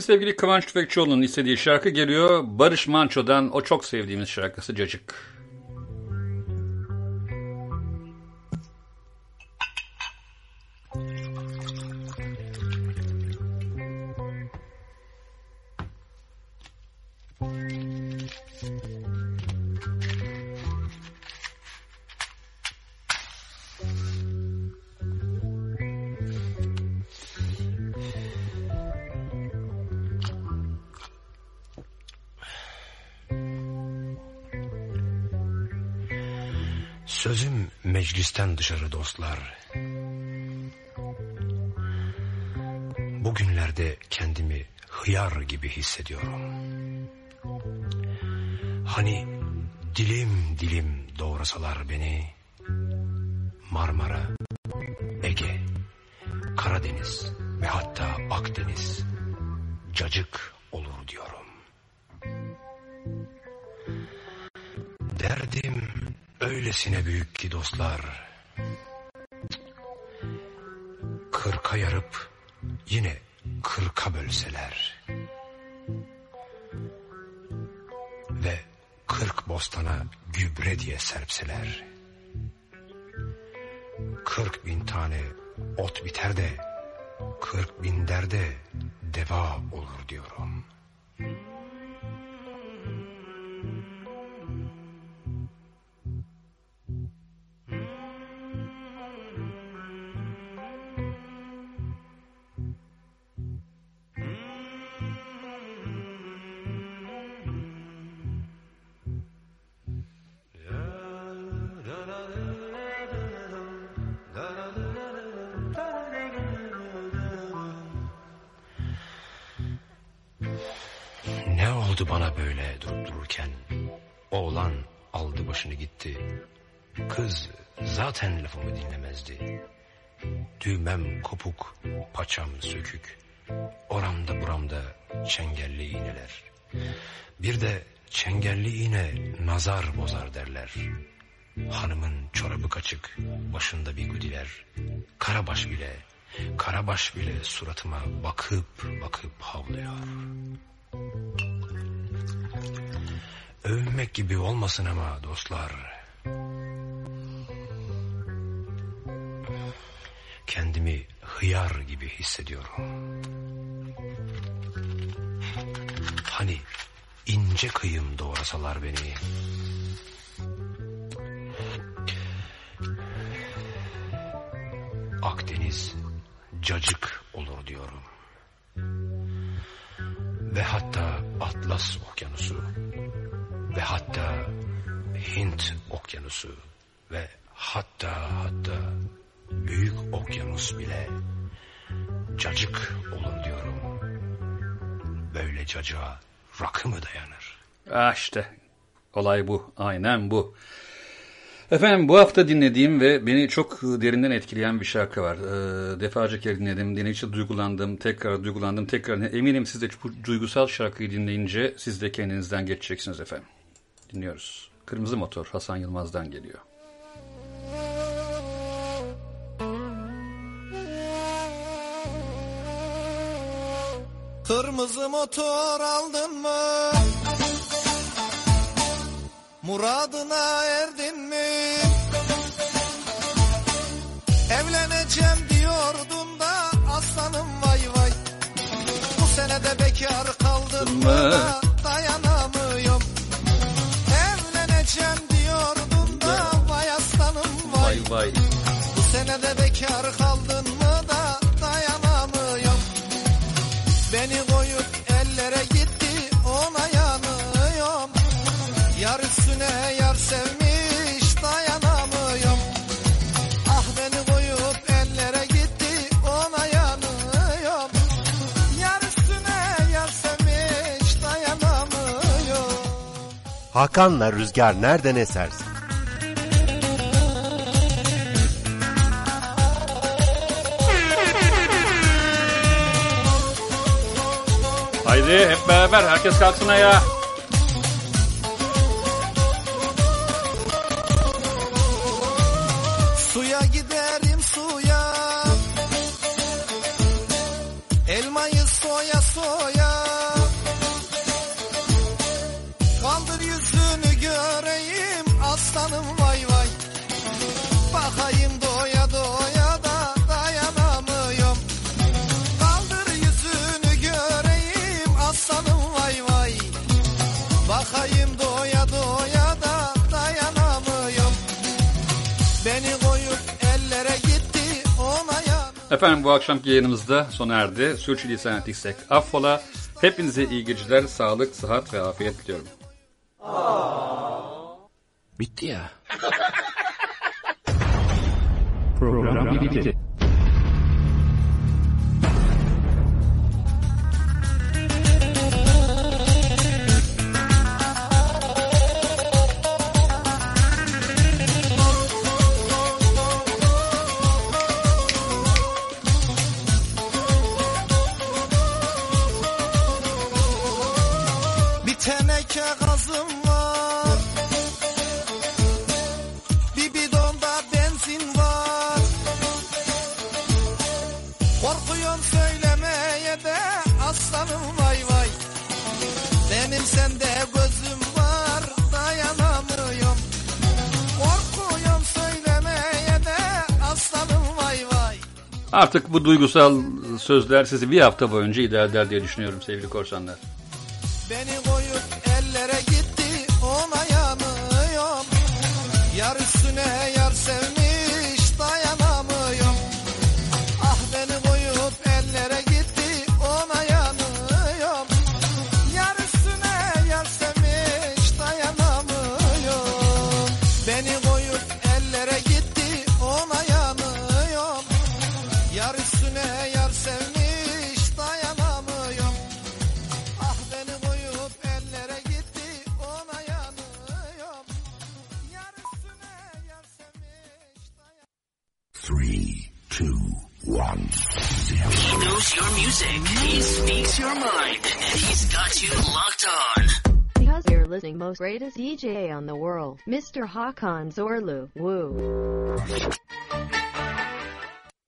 Şimdi sevgili Kıvanç Tüfekçioğlu'nun istediği şarkı geliyor. Barış Manço'dan o çok sevdiğimiz şarkısı Cacık. Meclisten dışarı dostlar. Bugünlerde kendimi hıyar gibi hissediyorum. Hani dilim dilim doğrasalar beni Marmara, Ege, Karadeniz ve hatta Akdeniz cacık olur diyorum. Derdim öylesine büyük ki dostlar. Kırka yarıp yine kırka bölseler. Ve kırk bostana gübre diye serpseler. Kırk bin tane ot biter de kırk bin derde deva olur diyorum. Nazar bozar derler. Hanımın çorabı kaçık, başında bir güdiler. Karabaş bile, karabaş bile suratıma bakıp bakıp havlıyor. övünmek gibi olmasın ama dostlar. Kendimi hıyar gibi hissediyorum. İnce kıyım doğrasalar beni. Akdeniz cacık olur diyorum. Ve hatta Atlas Okyanusu ve hatta Hint Okyanusu ve hatta hatta Büyük Okyanus bile cacık olur diyorum. Böyle cacığa rakı mı dayanır? Ah işte olay bu. Aynen bu. Efendim bu hafta dinlediğim ve beni çok derinden etkileyen bir şarkı var. Ee, defalarca kere dinledim, dinledikçe duygulandım, tekrar duygulandım, tekrar eminim siz de bu duygusal şarkıyı dinleyince siz de kendinizden geçeceksiniz efendim. Dinliyoruz. Kırmızı Motor Hasan Yılmaz'dan geliyor. Kırmızı motor aldın mı? Muradına erdin mi? Evleneceğim diyordun da aslanım vay vay. Bu senede bekar kaldın mı? da Dayanamıyorum. Evleneceğim diyordun da vay aslanım vay. Vay vay. Bu senede bekar kaldın mı Hakan'la Rüzgar nereden eserse. Haydi hep beraber herkes kalksın ayağa. Aslanım vay vay Bakayım doya doya da dayanamıyorum Kaldır yüzünü göreyim aslanım vay vay Bakayım doya doya da dayanamıyorum Beni koyup ellere gitti ona yan Efendim bu akşamki yayınımızda sona erdi. Sürçülisan ettiysek affola. Hepinize iyi geceler, sağlık, sıhhat ve afiyet diliyorum. Bitti ya. Program bitti. Artık bu duygusal sözler sizi bir hafta boyunca idare eder diye düşünüyorum sevgili korsanlar. Beni most greatest DJ on the world, Mr. Hakan Zorlu. Woo.